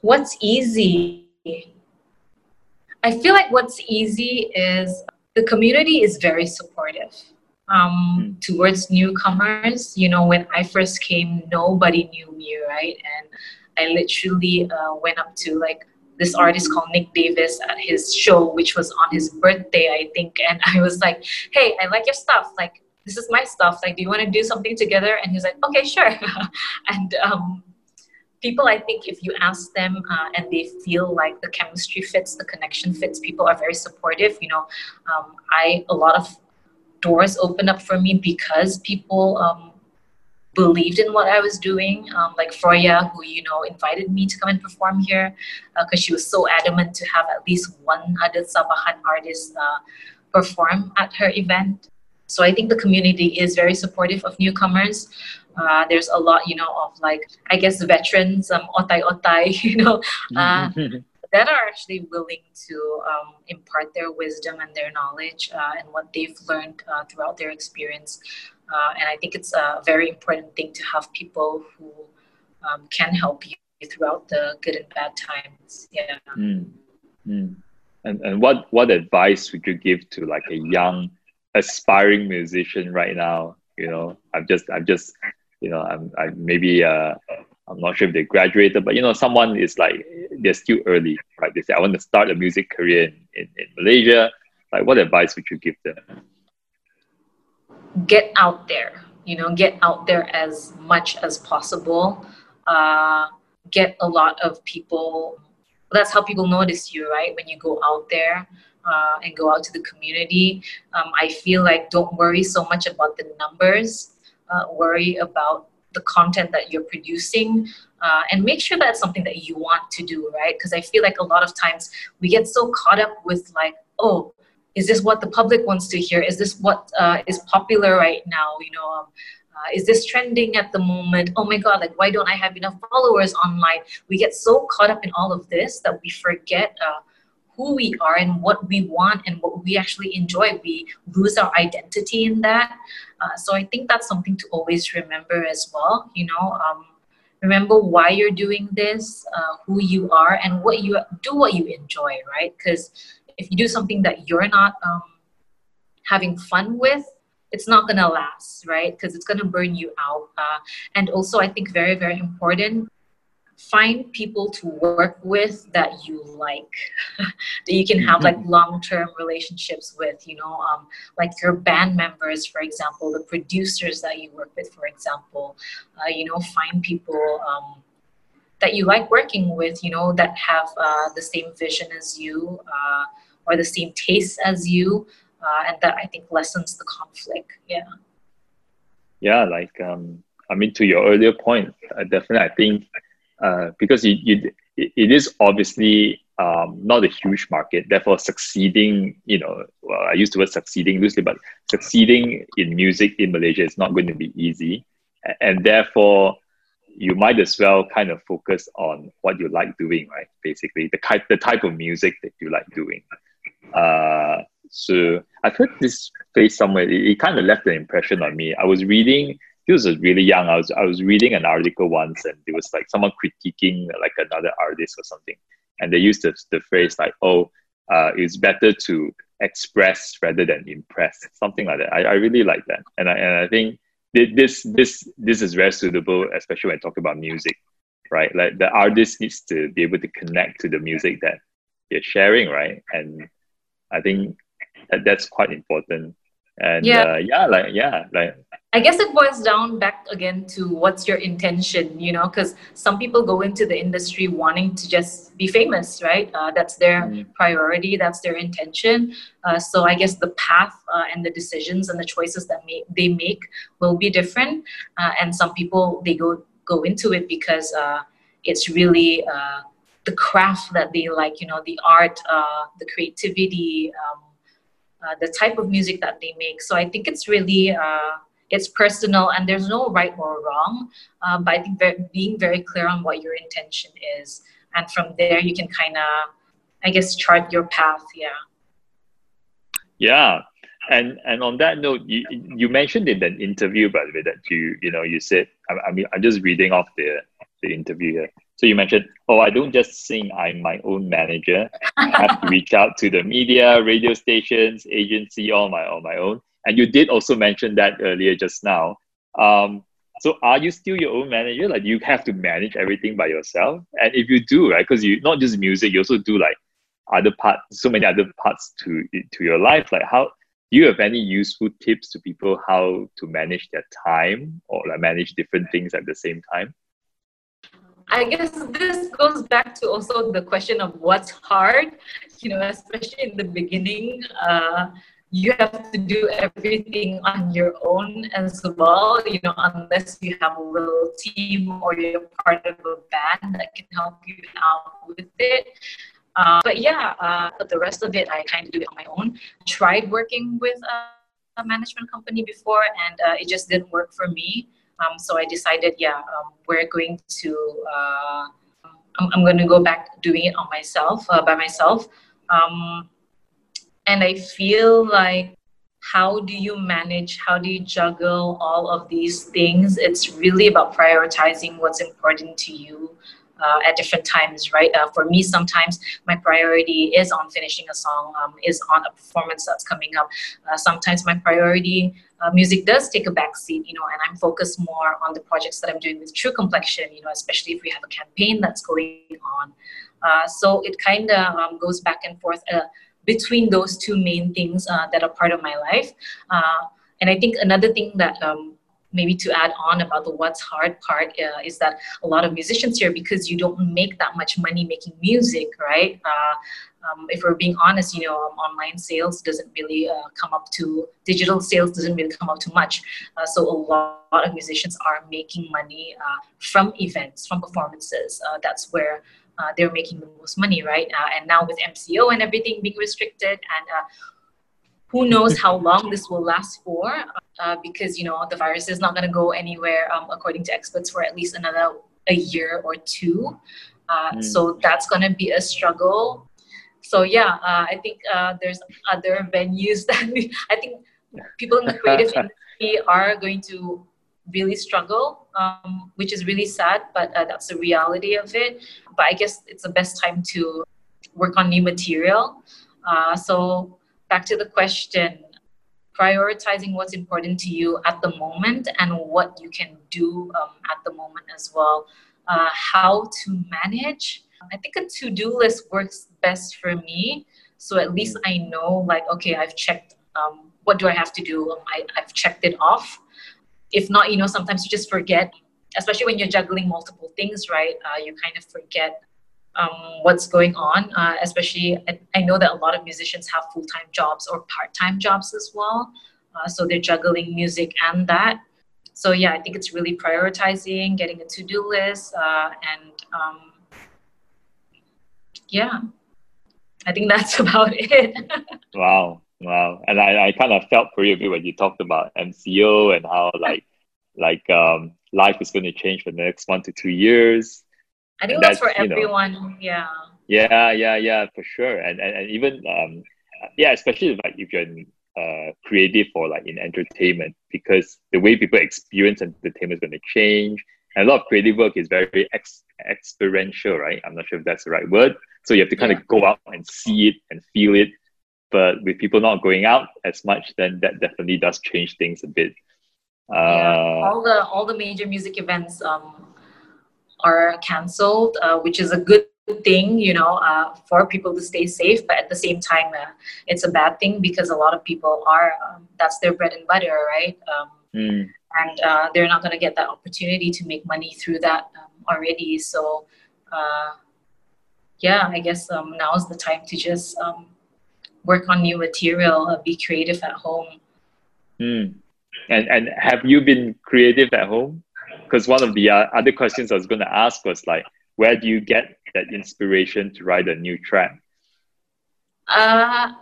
What's easy? I feel like what's easy is the community is very supportive um, hmm. towards newcomers. You know, when I first came, nobody knew me, right? And I literally uh, went up to like this artist called Nick Davis at his show, which was on his birthday, I think. And I was like, hey, I like your stuff. Like, this is my stuff. Like, do you want to do something together? And he's like, okay, sure. and um, people, I think, if you ask them uh, and they feel like the chemistry fits, the connection fits, people are very supportive. You know, um, I a lot of doors open up for me because people um, believed in what I was doing. Um, like Froya, who you know invited me to come and perform here, because uh, she was so adamant to have at least one other Sabahan artist uh, perform at her event. So I think the community is very supportive of newcomers. Uh, there's a lot, you know, of like I guess veterans, um, otai otai, you know, uh, that are actually willing to um, impart their wisdom and their knowledge uh, and what they've learned uh, throughout their experience uh, and I think it's a very important thing to have people who um, can help you throughout the good and bad times. Yeah. Mm. Mm. And, and what, what advice would you give to like a young aspiring musician right now? You know, I've just, I've just, you know, I'm, I maybe, uh, I'm not sure if they graduated, but you know, someone is like, they're still early, right? They say, I want to start a music career in, in, in Malaysia. Like, what advice would you give them? Get out there you know get out there as much as possible. Uh, get a lot of people that's how people notice you right? When you go out there uh, and go out to the community. Um, i feel like don't worry so much about the numbers. Uh, worry about the content that you're producing. Uh, and make sure that's something that you want to do right? Because i feel like a lot of times we get so caught up with like oh is this what the public wants to hear is this what uh, is popular right now you know um, uh, is this trending at the moment oh my god like why don't i have enough followers online we get so caught up in all of this that we forget uh, who we are and what we want and what we actually enjoy. We lose our identity in that. Uh, so I think that's something to always remember as well. You know, um, remember why you're doing this, uh, who you are, and what you do, what you enjoy, right? Because if you do something that you're not um, having fun with, it's not gonna last, right? Because it's gonna burn you out. Uh, and also, I think very, very important find people to work with that you like that you can have like mm-hmm. long-term relationships with you know um, like your band members for example the producers that you work with for example uh, you know find people um, that you like working with you know that have uh, the same vision as you uh, or the same tastes as you uh, and that i think lessens the conflict yeah yeah like um, i mean to your earlier point I definitely i think uh, because you, it is obviously um, not a huge market. Therefore, succeeding, you know, well, I use the word succeeding loosely, but succeeding in music in Malaysia is not going to be easy. And therefore, you might as well kind of focus on what you like doing, right? Basically, the type, the type of music that you like doing. Uh, so I've heard this phrase somewhere. It, it kind of left an impression on me. I was reading he was really young. I was I was reading an article once, and it was like someone critiquing like another artist or something, and they used the, the phrase like, "Oh, uh, it's better to express rather than impress," something like that. I, I really like that, and I and I think this this this is very suitable, especially when I talk about music, right? Like the artist needs to be able to connect to the music that you're sharing, right? And I think that that's quite important. And yeah, uh, yeah like yeah like i guess it boils down back again to what's your intention you know because some people go into the industry wanting to just be famous right? Uh, that's their mm. priority that's their intention. Uh, so i guess the path uh, and the decisions and the choices that may, they make will be different. Uh, and some people they go go into it because uh, it's really the craft that they like you know the art the creativity um, uh, the type of music that they make. So I think it's really uh, it's personal and there's no right or wrong. Um, but I think very, being very clear on what your intention is, and from there you can kind of, I guess, chart your path. Yeah. Yeah, and and on that note, you you mentioned in an interview, by the way, that you you know you said I, I mean I'm just reading off the the interview here. So you mentioned, oh, I don't just sing, I'm my own manager. I have to reach out to the media, radio stations, agency, all my on my own. And you did also mention that earlier just now. Um, so are you still your own manager? Like you have to manage everything by yourself? And if you do, right, because you not just music, you also do like other parts, so many other parts to to your life. Like how do you have any useful tips to people how to manage their time or like manage different things at the same time? I guess this goes back to also the question of what's hard, you know, especially in the beginning. Uh, you have to do everything on your own as well, you know, unless you have a little team or you're part of a band that can help you out with it. Uh, but yeah, uh, the rest of it, I kind of do it on my own. Tried working with a, management company before, and uh, it just didn't work for me. Um, so I decided, yeah, um, we're going to, uh, I'm, I'm, going to go back doing it on myself, uh, by myself. Um, and I feel like, how do you manage, how do you juggle all of these things? It's really about prioritizing what's important to you uh, at different times, right? Uh, for me, sometimes my priority is on finishing a song, um, is on a performance that's coming up. Uh, sometimes my priority, uh, music does take a backseat, you know, and I'm focused more on the projects that I'm doing with True Complexion, you know, especially if we have a campaign that's going on. Uh, so it kind of um, goes back and forth uh, between those two main things that are part of my life. and I think another thing that um, maybe to add on about the what's hard part uh, is that a lot of musicians here because you don't make that much money making music right? Uh, um, if we're being honest you know um, online sales doesn't really uh, come up to digital sales doesn't really come up to much. Uh, so a lot, lot, of musicians are making money uh, from events from performances. Uh, that's where they're making the most money right? And now with mco and everything being restricted and who knows how long this will last for uh, because you know the virus is not going to go anywhere um, according to experts for at least another a year or two uh, mm. so that's going to be a struggle so yeah, uh, I think uh, there's other venues that we, I think people in the creative industry are going to really struggle, um, which is really sad, but uh, that's the reality of it. But I guess it's the best time to work on new material. Uh, so back to the question, prioritizing what's important to you at the moment and what you can do um, at the moment as well. Uh, how to manage. I think a to-do list works best for me. So at least I know, like, okay, I've checked. Um, what do I have to do? I, I've checked it off if not, you know, sometimes you just forget, especially when you're juggling multiple things, right? Uh, you kind of forget um, what's going on. Uh, especially, I, I, know that a lot of musicians have full time jobs or part time jobs as well. Uh, so they're juggling music and that. So, yeah, I think it's really prioritizing, getting a to do list, uh, and um, yeah, I think that's about it. wow. Wow, and I, I kind of felt for you a bit when you talked about MCO and how like like um, life is going to change for the next one to two years. I think that's, that's, for everyone. Know, yeah. Yeah, yeah, yeah, for sure, and and, and even um, yeah, especially like if you're in, uh, creative or like in entertainment, because the way people experience entertainment is going to change. And a lot of creative work is very ex- experiential, right? I'm not sure if that's the right word. So you have to kind yeah. of go out and see it and feel it but with people not going out as much, then that definitely does change things a bit. Uh, yeah, all the all the major music events um, are cancelled, uh, which is a good thing, you know, uh, for people to stay safe. But at the same time, uh, it's a bad thing because a lot of people are um, that's their bread and butter, right? Um, mm. And uh, they're not going to get that opportunity to make money through that um, already. So, uh, yeah, I guess um, now is the time to just um, work on new material, uh, be creative at home. Mm. And and have you been creative at home? Because one of the uh, other questions I was going to ask was like, where do you get that inspiration to write a new track? Uh,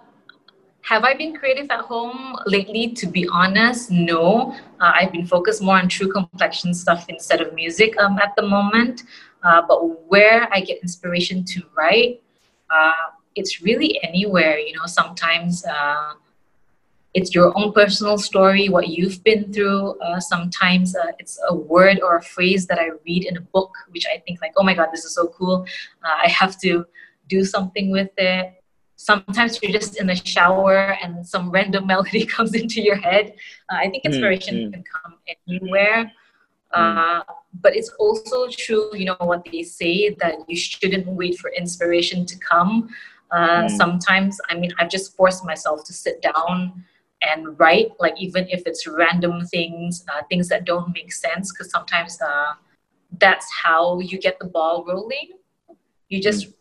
have I been creative at home lately? To be honest, no. Uh, I've been focused more on true complexion stuff instead of music um, at the moment. Uh, but where I get inspiration to write, uh, it's really anywhere you know sometimes uh, it's your own personal story what you've been through uh, sometimes uh, it's a word or a phrase that i read in a book which i think like oh my god this is so cool uh, i have to do something with it sometimes you're just in the shower and some random melody comes into your head uh, i think inspiration mm-hmm. can come anywhere uh, but it's also true, you know, what they say that you shouldn't wait for inspiration to come. Uh, mm. Sometimes, I mean, I've just forced myself to sit down and write, like even if it's random things, uh, things that don't make sense, because sometimes uh, that's how you get the ball rolling. You just, mm.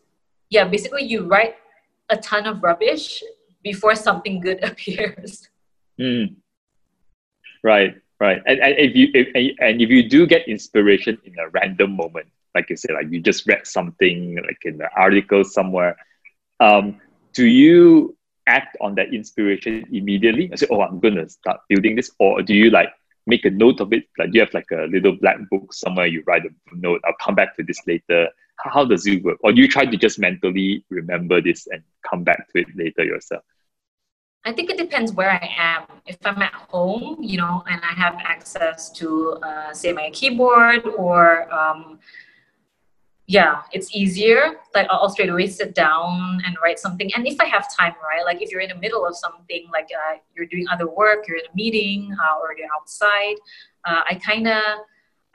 yeah, basically you write a ton of rubbish before something good appears. Mm. Right, right. And, and if you if, and if you do get inspiration in a random moment, like you said, like you just read something like in an article somewhere, um, do you act on that inspiration immediately? I say, oh, I'm gonna start building this, or do you like make a note of it? Like, do you have like a little black book somewhere you write a note? I'll come back to this later. How does it work? Or do you try to just mentally remember this and come back to it later yourself? I think it depends where I am. If I'm at home, you know, and I have access to, uh, say, my keyboard or um, yeah, it's easier. Like I'll straight away sit down and write something. And if I have time, right? Like if you're in the middle of something, like uh, you're doing other work, you're in a meeting, uh, or you're outside, uh, I kind of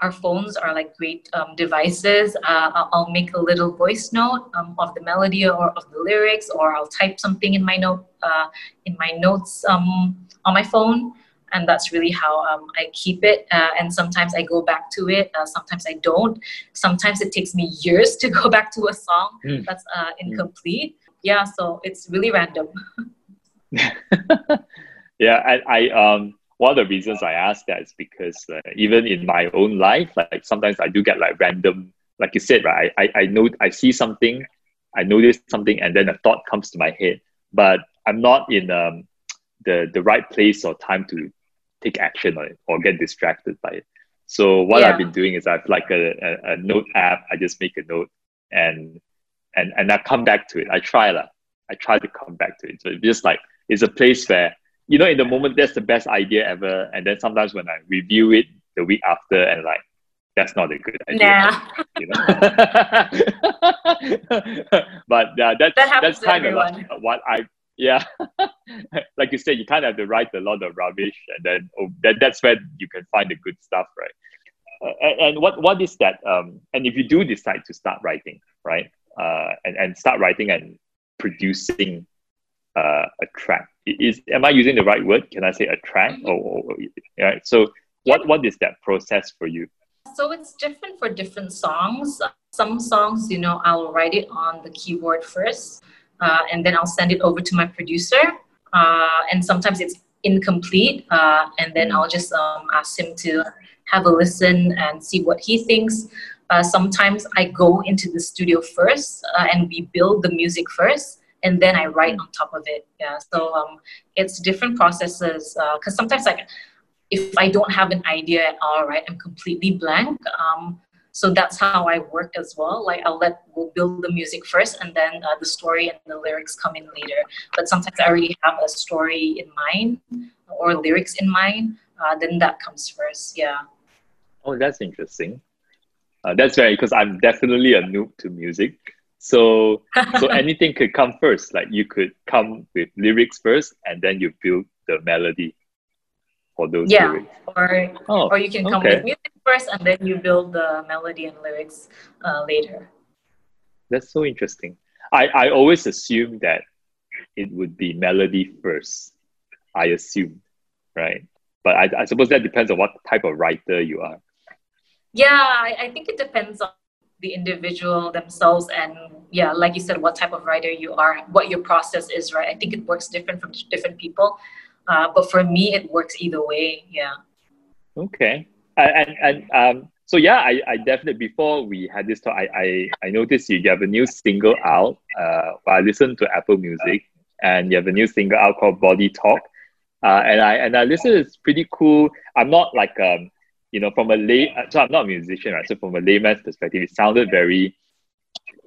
our phones are like great um, devices. Uh, I'll make a little voice note um, of the melody or of the lyrics, or I'll type something in my note uh, in my notes um, on my phone and that's really how um, I keep it. Uh, and sometimes I go back to it, uh, sometimes I don't. Sometimes it takes me years to go back to a song mm. that's uh, incomplete. Mm. Yeah, so it's really random. yeah, I, I um one of the reasons I ask that is because uh, even in my own life, like sometimes I do get like random, like you said, right? I, I know I see something, I notice something, and then a thought comes to my head, but I'm not in um, the the right place or time to take action on it or get distracted by it. So what yeah. I've been doing is I've like a, a, a, note app. I just make a note and and and I come back to it. I try lah. I try to come back to it. So it's just like it's a place where you know in the moment that's the best idea ever, and then sometimes when I review it the week after and like that's not a good idea. Nah. You know? but uh, that's That that's kind of like what I yeah. like you said, you kind of have to write a lot of rubbish, and then oh, that that's where you can find the good stuff, right? Uh, and, and what what is that? Um, and if you do decide to start writing, right, uh, and and start writing and producing uh, a track, is am I using the right word? Can I say a track? Or, or or- right? So what what is that process for you? So it's different for different songs. Some songs, you know, I'll write it on the keyboard first, uh, and then I'll send it over to my producer. Uh, and sometimes it's incomplete, uh, and then I'll just um, ask him to have a listen and see what he thinks. Uh, sometimes I go into the studio first, uh, and we build the music first, and then I write on top of it. Yeah, so um, it's different processes because sometimes like if I don't have an idea at all, right, I'm completely blank. Um, so that's how I work as well. Like I'll let we'll build the music first, and then uh, the story and the lyrics come in later. But sometimes I already have a story in mind or lyrics in mind. Uh, then that comes first. Yeah. Oh, that's interesting. Uh, that's very because I'm definitely a noob to music. So so anything could come first. Like you could come with lyrics first, and then you build the melody for those Yeah. lyrics. Or Oh, or you can come okay. with music first, and then you build the melody and lyrics uh, later. That's so interesting. I, I always assume that it would be melody first. I assume, right? But I, I suppose that depends on what type of writer you are. Yeah, I, I think it depends on the individual themselves and yeah, like you said, what type of writer you are, what your process is, right? I think it works different from different people. Uh, but for me, it works either way. Yeah. Okay. And and, um so yeah, I, I definitely before we had this talk, I, I, I noticed you have a new single out. Uh I listened to Apple Music and you have a new single out called Body Talk. Uh, and I and I listened, it's pretty cool. I'm not like um, you know, from a lay so I'm not a musician, right? So from a layman's perspective, it sounded very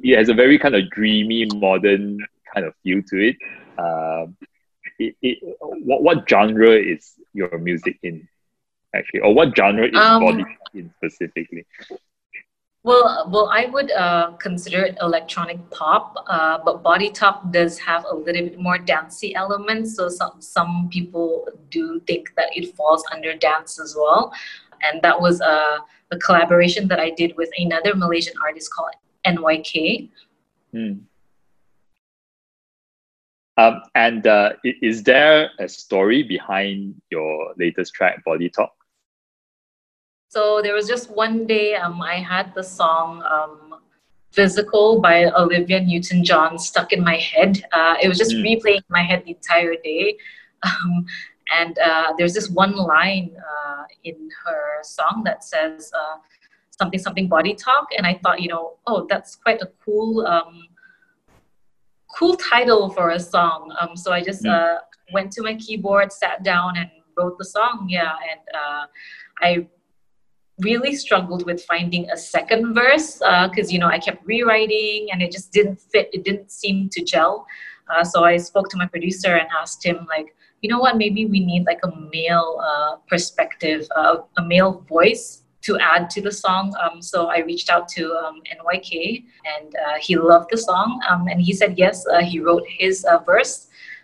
it has a very kind of dreamy modern kind of feel to it. Um it, it what, what genre is your music in actually or what genre is Um, body in specifically Well, well, I would uh, consider it electronic pop, uh, but Body Talk does have a little bit more dancey elements. So some some people do think that it falls under dance as well, and that was a, a collaboration that I did with another Malaysian artist called NYK. Hmm. Um, and uh, is there a story behind your latest track body talk So there was just one day um, I had the song um, Physical by Olivia Newton John stuck in my head. Uh, it was just Mm. replaying in my head the entire day. Um, and uh, there's this one line uh, in her song that says uh, something, something body talk. And I thought, you know, oh, that's quite a cool. Cool title for a song um, so i just Mm. uh, went to my keyboard sat down and wrote the song yeah and uh, i really struggled with finding a second verse because you know I kept rewriting and it just didn't fit. It didn't seem to gel. Uh, so I spoke to my producer and asked him like, you know what? Maybe we need like a male uh, perspective, uh, a male voice to add to the song. Um, so I reached out to um, NYK and uh, he loved the song um, and he said yes. Uh, he wrote his uh, verse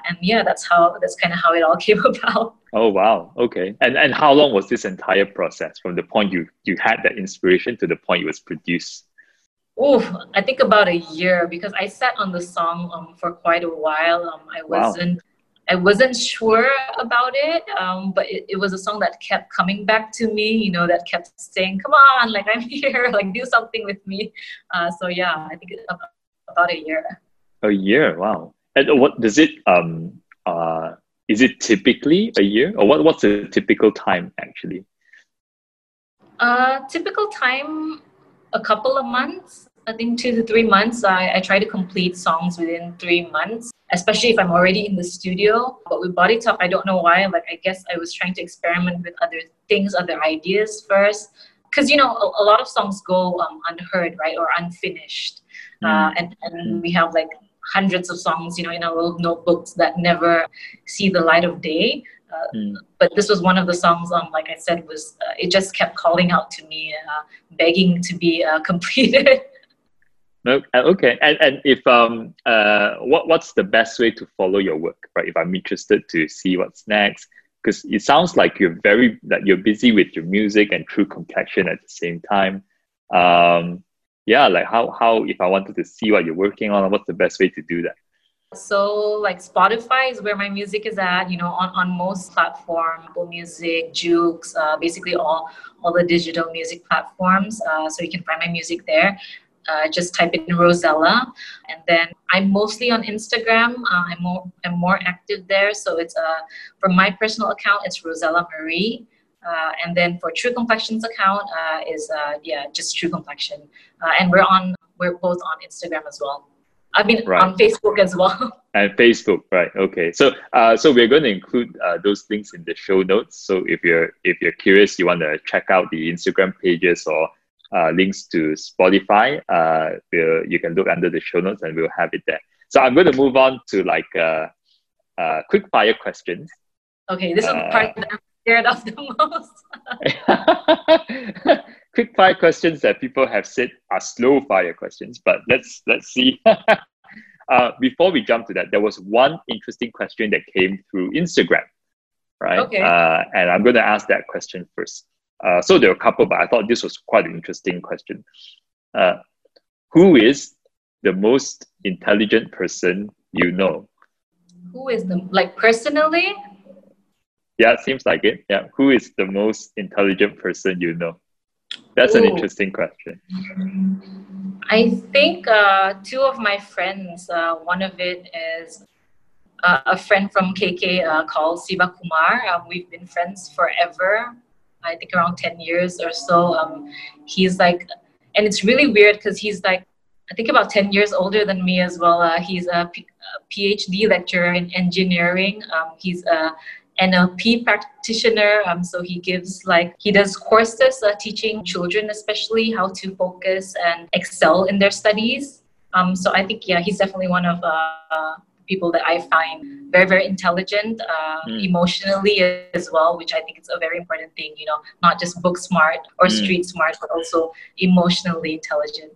and yeah, that's how that's kind of how it all came about. oh wow okay and and how long was this entire process from the point you you had that inspiration to the point it was produced Oh, I think about a year because I sat on the song um, for quite a while. Um, I wasn't Wow. I wasn't sure about it, um, but it, it was a song that kept coming back to me. You know, that kept saying, "Come on, like I'm here, like do something with me." Uh, so yeah, I think about, about a year. a year wow and what does it um uh is it typically a year or what what's the typical time actually Uh, typical time, a couple of months. I think two to three months. I, I try to complete songs within three months, especially if I'm already in the studio. But with Body Talk, I don't know why. Like, I guess I was trying to experiment with other things, other ideas first. Because, you know, a, a lot of songs go um, unheard, right, or unfinished. Uh, and, and we have like hundreds of songs, you know, in our little notebooks that never see the light of day. Uh, mm. But this was one of the songs, um, like I said, was uh, it just kept calling out to me, uh, begging to be uh, completed. Uh, okay, and and if um uh what what's the best way to follow your work, right? If I'm interested to see what's next, because it sounds like you're very that you're busy with your music and true complexion at the same time. Um, yeah, like how how if I wanted to see what you're working on, what's the best way to do that? So like Spotify is where my music is at, you know, on, on most platforms, Apple Music, Joox, uh, basically all all the digital music platforms. Uh, so you can find my music there. Uh, just type in Rosella, and then I'm mostly on Instagram. Uh, I'm more I'm more active there. So it's uh from my personal account, it's Rosella Marie. Uh, and then for True Complexions account uh, is uh, yeah just True Complexion, uh, and we're on we're both on Instagram as well. I mean, right. on Facebook as well. And Facebook, right? Okay. So, uh, so we're going to include uh, those links in the show notes. So if you're if you're curious, you want to check out the Instagram pages or uh, links to Spotify, uh, we'll, you can look under the show notes and we'll have it there. So I'm going to move on to like uh, uh, quick fire questions. Okay, this is the part that I'm scared of the most. quick fire questions that people have said are slow fire questions, but let's let's see. uh, before we jump to that, there was one interesting question that came through Instagram, right? Okay. Uh, and I'm going to ask that question first. Uh, so there are a couple, but I thought this was quite an interesting question. Uh, who is the most intelligent person you know? Who is the like personally? Yeah, it seems like it. Yeah, who is the most intelligent person you know? That's Ooh. an interesting question. I think uh, two of my friends, uh, one of it is uh, a friend from KK uh, called Siva Kumar. Um, we've been friends forever. I think around 10 years or so. Um, he's like, and it's really weird because he's like, I think about 10 years older than me as well. Uh, he's a, P- a PhD lecturer in engineering. Um, he's a NLP practitioner. Um, so he gives like, he does courses uh, teaching children, especially how to focus and excel in their studies. Um, so I think, yeah, he's definitely one of uh, people that I find very, very intelligent, uh, mm. emotionally as well, which I think is a very important thing, you know, not just book smart or mm. street smart, but also emotionally intelligent.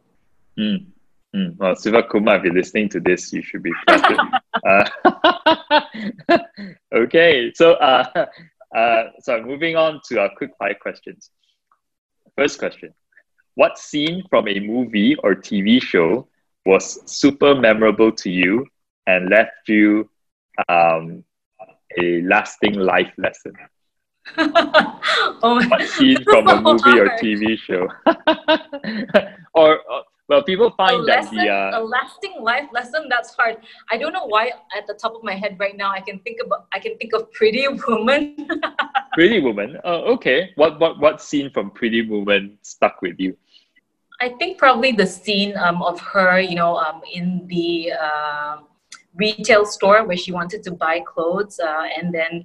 Mm. Mm. Well, Siva Kumar, if you're listening to this, you should be flattered. uh, okay, so uh, uh, so moving on to our quick fire questions. First question: What scene from a movie or TV show was super memorable to you and left you um, a lasting life lesson? oh scene from a movie or TV show? or, or well, people find that the uh, a lasting life lesson that's hard. I don't know why at the top of my head right now I can think about I can think of Pretty Woman. Pretty Woman. Oh, okay. What what what scene from Pretty Woman stuck with you? I think probably the scene um, of her, you know, um, in the uh, retail store where she wanted to buy clothes, uh, and then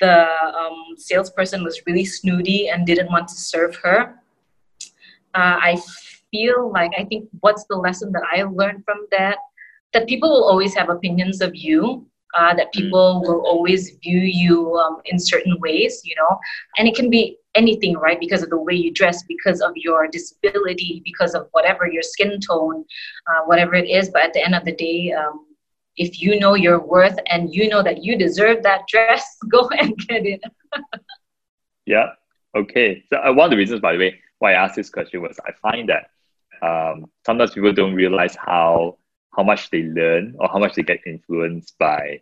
the um, salesperson was really snooty and didn't want to serve her. Uh, I feel like I think what's the lesson that I learned from that? That people will always have opinions of you. Uh, that mm. people will always view you um, in certain ways, you know, and it can be anything, right? Because of the way you dress, because of your disability, because of whatever your skin tone, uh, whatever it is. But at the end of the day, um, if you know your worth and you know that you deserve that dress, go and get it. yeah. Okay. So uh, one of the reasons, by the way, why I asked this question was I find that um, sometimes people don't realize how how much they learn or how much they get influenced by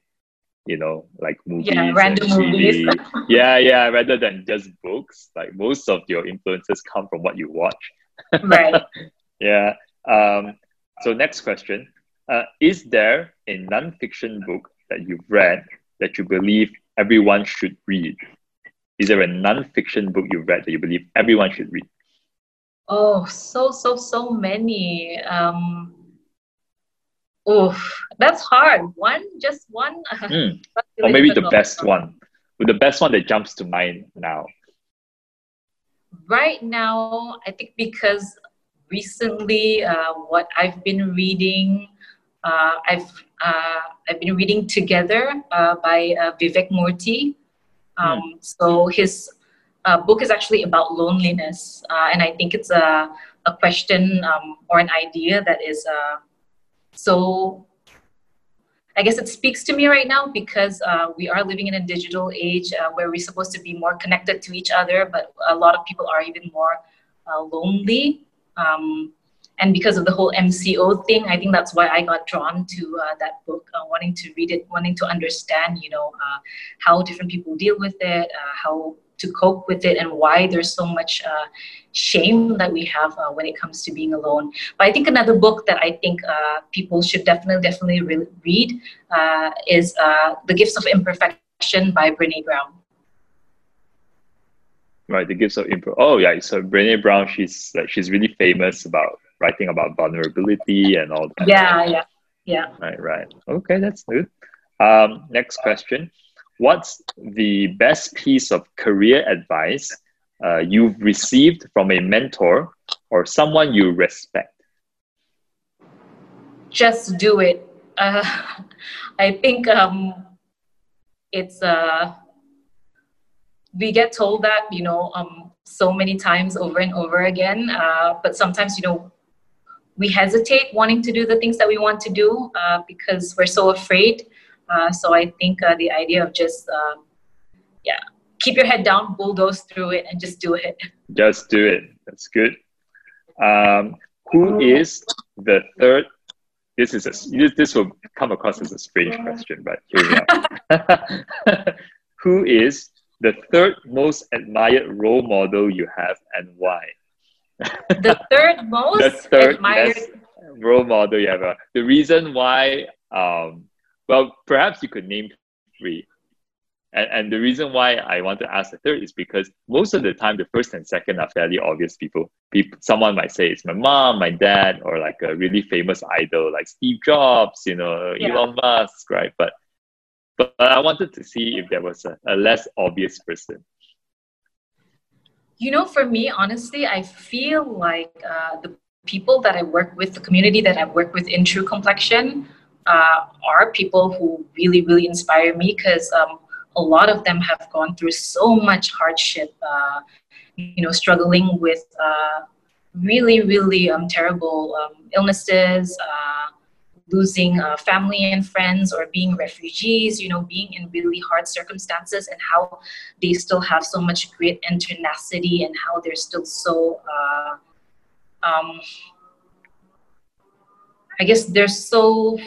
you know like movies yeah random movies. Yeah yeah rather than just books. Like most of your influences come from what you watch. Right. Yeah. Um, so next question uh, is there a non-fiction book that you've read that you believe everyone should read is there a non-fiction book you've read that you believe everyone should read Oh, so so so many. Um, oh, that's hard. One, just one. Mm. or maybe the best one. The best one that jumps to mind now. Right now, I think because recently, uh, what I've been reading I've uh, I've been reading Together uh, by uh, Vivek Murthy. Um, mm. So his uh, book is actually about loneliness, and I think it's a a question um, or an idea that is so I guess it speaks to me right now because uh, we are living in a digital age uh, where we're supposed to be more connected to each other, but a lot of people are even more uh, lonely. Um, and because of the whole MCO thing, I think that's why I got drawn to uh, that book, uh, wanting to read it, wanting to understand, you know, uh, how different people deal with it, how to cope with it and why there's so much uh, shame that we have uh, when it comes to being alone. But I think another book that I think uh, people should definitely, definitely re- read uh, is uh, The Gifts of Imperfection by Brene Brown. Right, The Gifts of Imperfection. Oh, yeah. So Brene Brown, she's like she's really famous about writing about vulnerability and all that. Yeah, yeah, yeah. Right, right. Okay, that's good. Um, next question what's the best piece of career advice uh, you've received from a mentor or someone you respect? Just do it. Uh, I think um, it's uh, we get told that you know um, so many times over and over again, uh, but sometimes you know we hesitate wanting to do the things that we want to do uh, because we're so afraid uh, so I think uh, the idea of just, uh, yeah, keep your head down, bulldoze through it, and just do it. Just do it. That's good. Um, who is the third? This is a, this will come across as a strange question, but here we are. who is the third most admired role model you have, and why? The third most the third admired role model you have. the reason why um, well, perhaps you could name three. And, and the reason why I want to ask the third is because most of the time, the first and second are fairly obvious people. people. Someone might say it's my mom, my dad, or like a really famous idol like Steve Jobs, you know, yeah. Elon Musk, right? But, but I wanted to see if there was a, a less obvious person. You know, for me, honestly, I feel like uh, the people that I work with, the community that I work with in True Complexion, uh, are people who really, really inspire me because um, a lot of them have gone through so much hardship, uh, you know, struggling with uh, really, really um, terrible um, illnesses, uh, losing uh, family and friends, or being refugees, you know, being in really hard circumstances, and how they still have so much grit and tenacity, and how they're still so. Uh, um, I guess they're so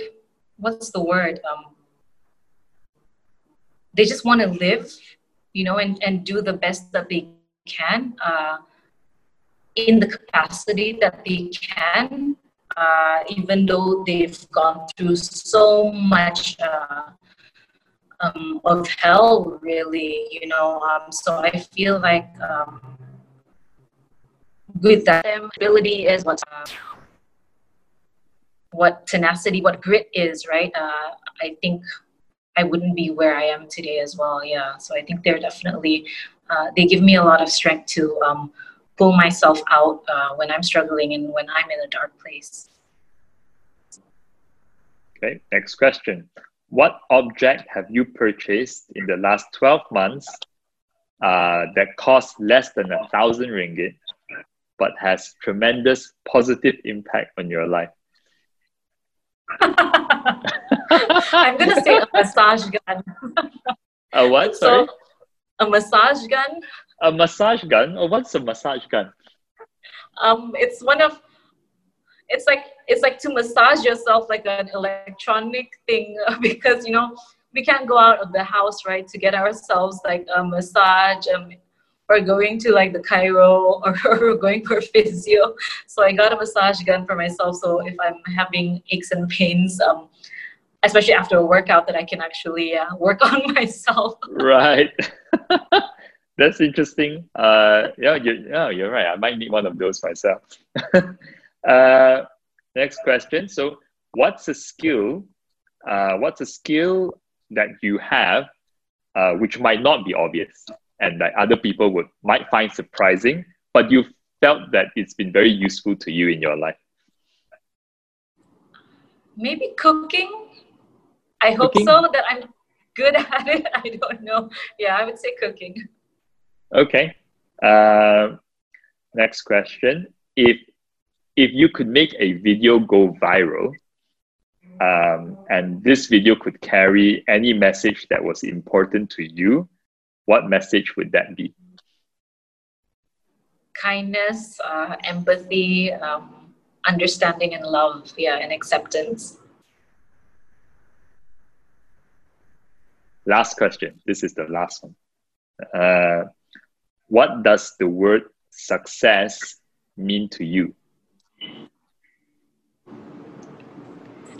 what's the word um, they just want to live you know and, and do the best that they can uh, in the capacity that they can uh, even though they've gone through so much uh, um, of hell really you know um, so i feel like um, with that ability is what uh, what tenacity, what grit is, right? Uh, I think I wouldn't be where I am today as well. Yeah. So I think they're definitely, uh, they give me a lot of strength to um, pull myself out uh, when I'm struggling and when I'm in a dark place. Okay, next question. What object have you purchased in the last 12 months uh, that cost less than a thousand ringgit but has tremendous positive impact on your life? I'm gonna say a massage gun. a what? Sorry. So, a massage gun. A massage gun? or what's a massage gun? Um, it's one of. It's like it's like to massage yourself like an electronic thing because you know we can't go out of the house right to get ourselves like a massage um, or going to like the chiro or, or going for physio. So I got a massage gun for myself. So if I'm having aches and pains, um, especially after a workout, that I can actually uh, work on myself. right. That's interesting. Uh, yeah, you're, yeah, you're right. I might need one of those myself. uh, next question. So, what's a skill? Uh, what's a skill that you have, uh, which might not be obvious? and like other people would might find surprising, but you felt that it's been very useful to you in your life? maybe cooking. I hope cooking? so that I'm good at it. I don't know. Yeah, I would say cooking. Okay. Uh, next question. If if you could make a video go viral, um, and this video could carry any message that was important to you, what message would that be? Kindness, uh, empathy, um, understanding, and love. Yeah, and acceptance. Last question. This is the last one. Uh, what does the word success mean to you?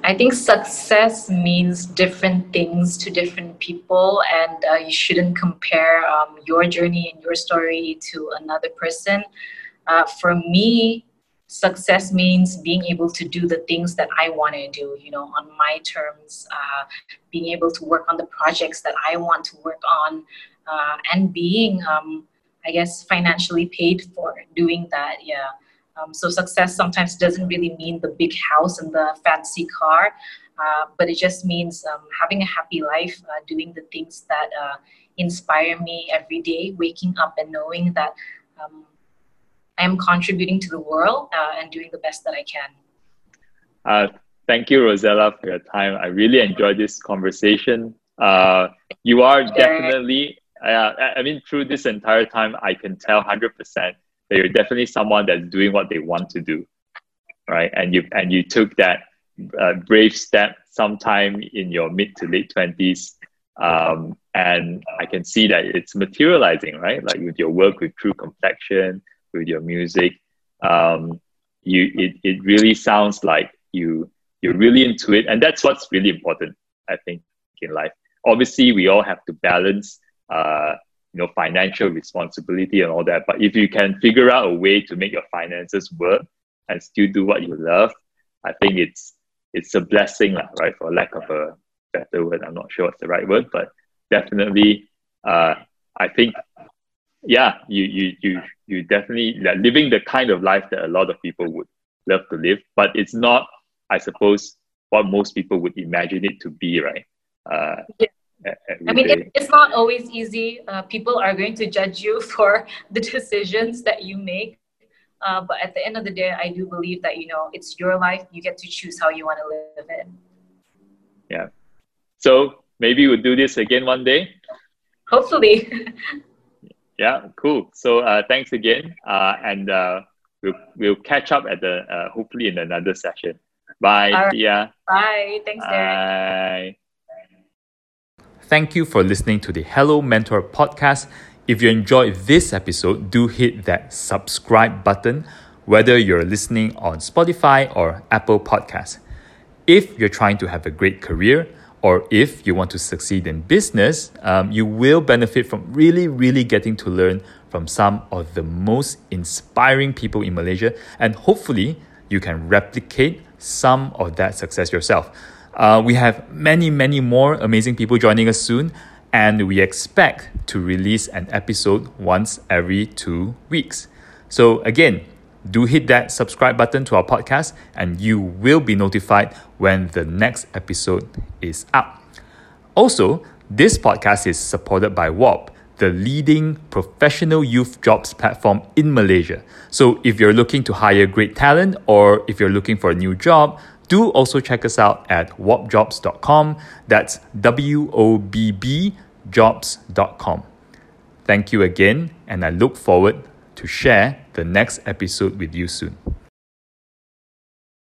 I think success means different things to different people, and uh, you shouldn't compare um, your journey and your story to another person. Uh, for me, success means being able to do the things that I want to do, you know, on my terms, uh, being able to work on the projects that I want to work on, uh, and being, um, I guess, financially paid for doing that. Yeah. Um, so success sometimes doesn't really mean the big house and the fancy car, uh, but it just means um, having a happy life, uh, doing the things that uh, inspire me every day, waking up and knowing that um, I am contributing to the world uh, and doing the best that I can. Uh, thank you, Rosella, for your time. I really enjoyed this conversation. Uh, you are definitely, I mean, through this entire time, I can tell 100% that you're definitely someone that's doing what they want to do, right? And you and you took that uh, brave step sometime in your mid to late twenties, um, and I can see that it's materializing, right? Like with your work with True Complexion, with your music, um, you it, it really sounds like you you're really into it, and that's what's really important, I think, in life. Obviously, we all have to balance uh, you know financial responsibility and all that. But if you can figure out a way to make your finances work and still do what you love i think it's it's a blessing right? For lack of a better word i'm not sure what's the right word but definitely uh, i think yeah you you you you definitely like, living the kind of life that a lot of people would love to live. But it's not i suppose what most people would imagine it to be right? Uh, yeah I mean, it, it's not always easy. Uh, people are going to judge you for the decisions that you make. Uh, but at the end of the day, I do believe that, you know, it's your life. You get to choose how you want to live it. Yeah. So maybe we'll do this again one day. Hopefully. yeah, cool. So uh, thanks again. Uh, and uh, we'll, we'll catch up at the, uh, hopefully in another session. Bye. Right. Yeah. Bye. Thanks, Derek. Bye. Thank you for listening to the Hello Mentor podcast. If you enjoyed this episode, do hit that subscribe button, whether you're listening on Spotify or Apple Podcasts. If you're trying to have a great career, or if you want to succeed in business, um, you will benefit from really, really getting to learn from some of the most inspiring people in Malaysia, and hopefully, you can replicate some of that success yourself. Uh, we have many, many more amazing people joining us soon, and we expect to release an episode once every two weeks. So, again, do hit that subscribe button to our podcast, and you will be notified when the next episode is up. Also, this podcast is supported by WOBB, the leading professional youth jobs platform in Malaysia. So, if you're looking to hire great talent or if you're looking for a new job, do also check us out at wobbjobs.com. That's W O B B jobs.com. Thank you again, and I look forward to share the next episode with you soon.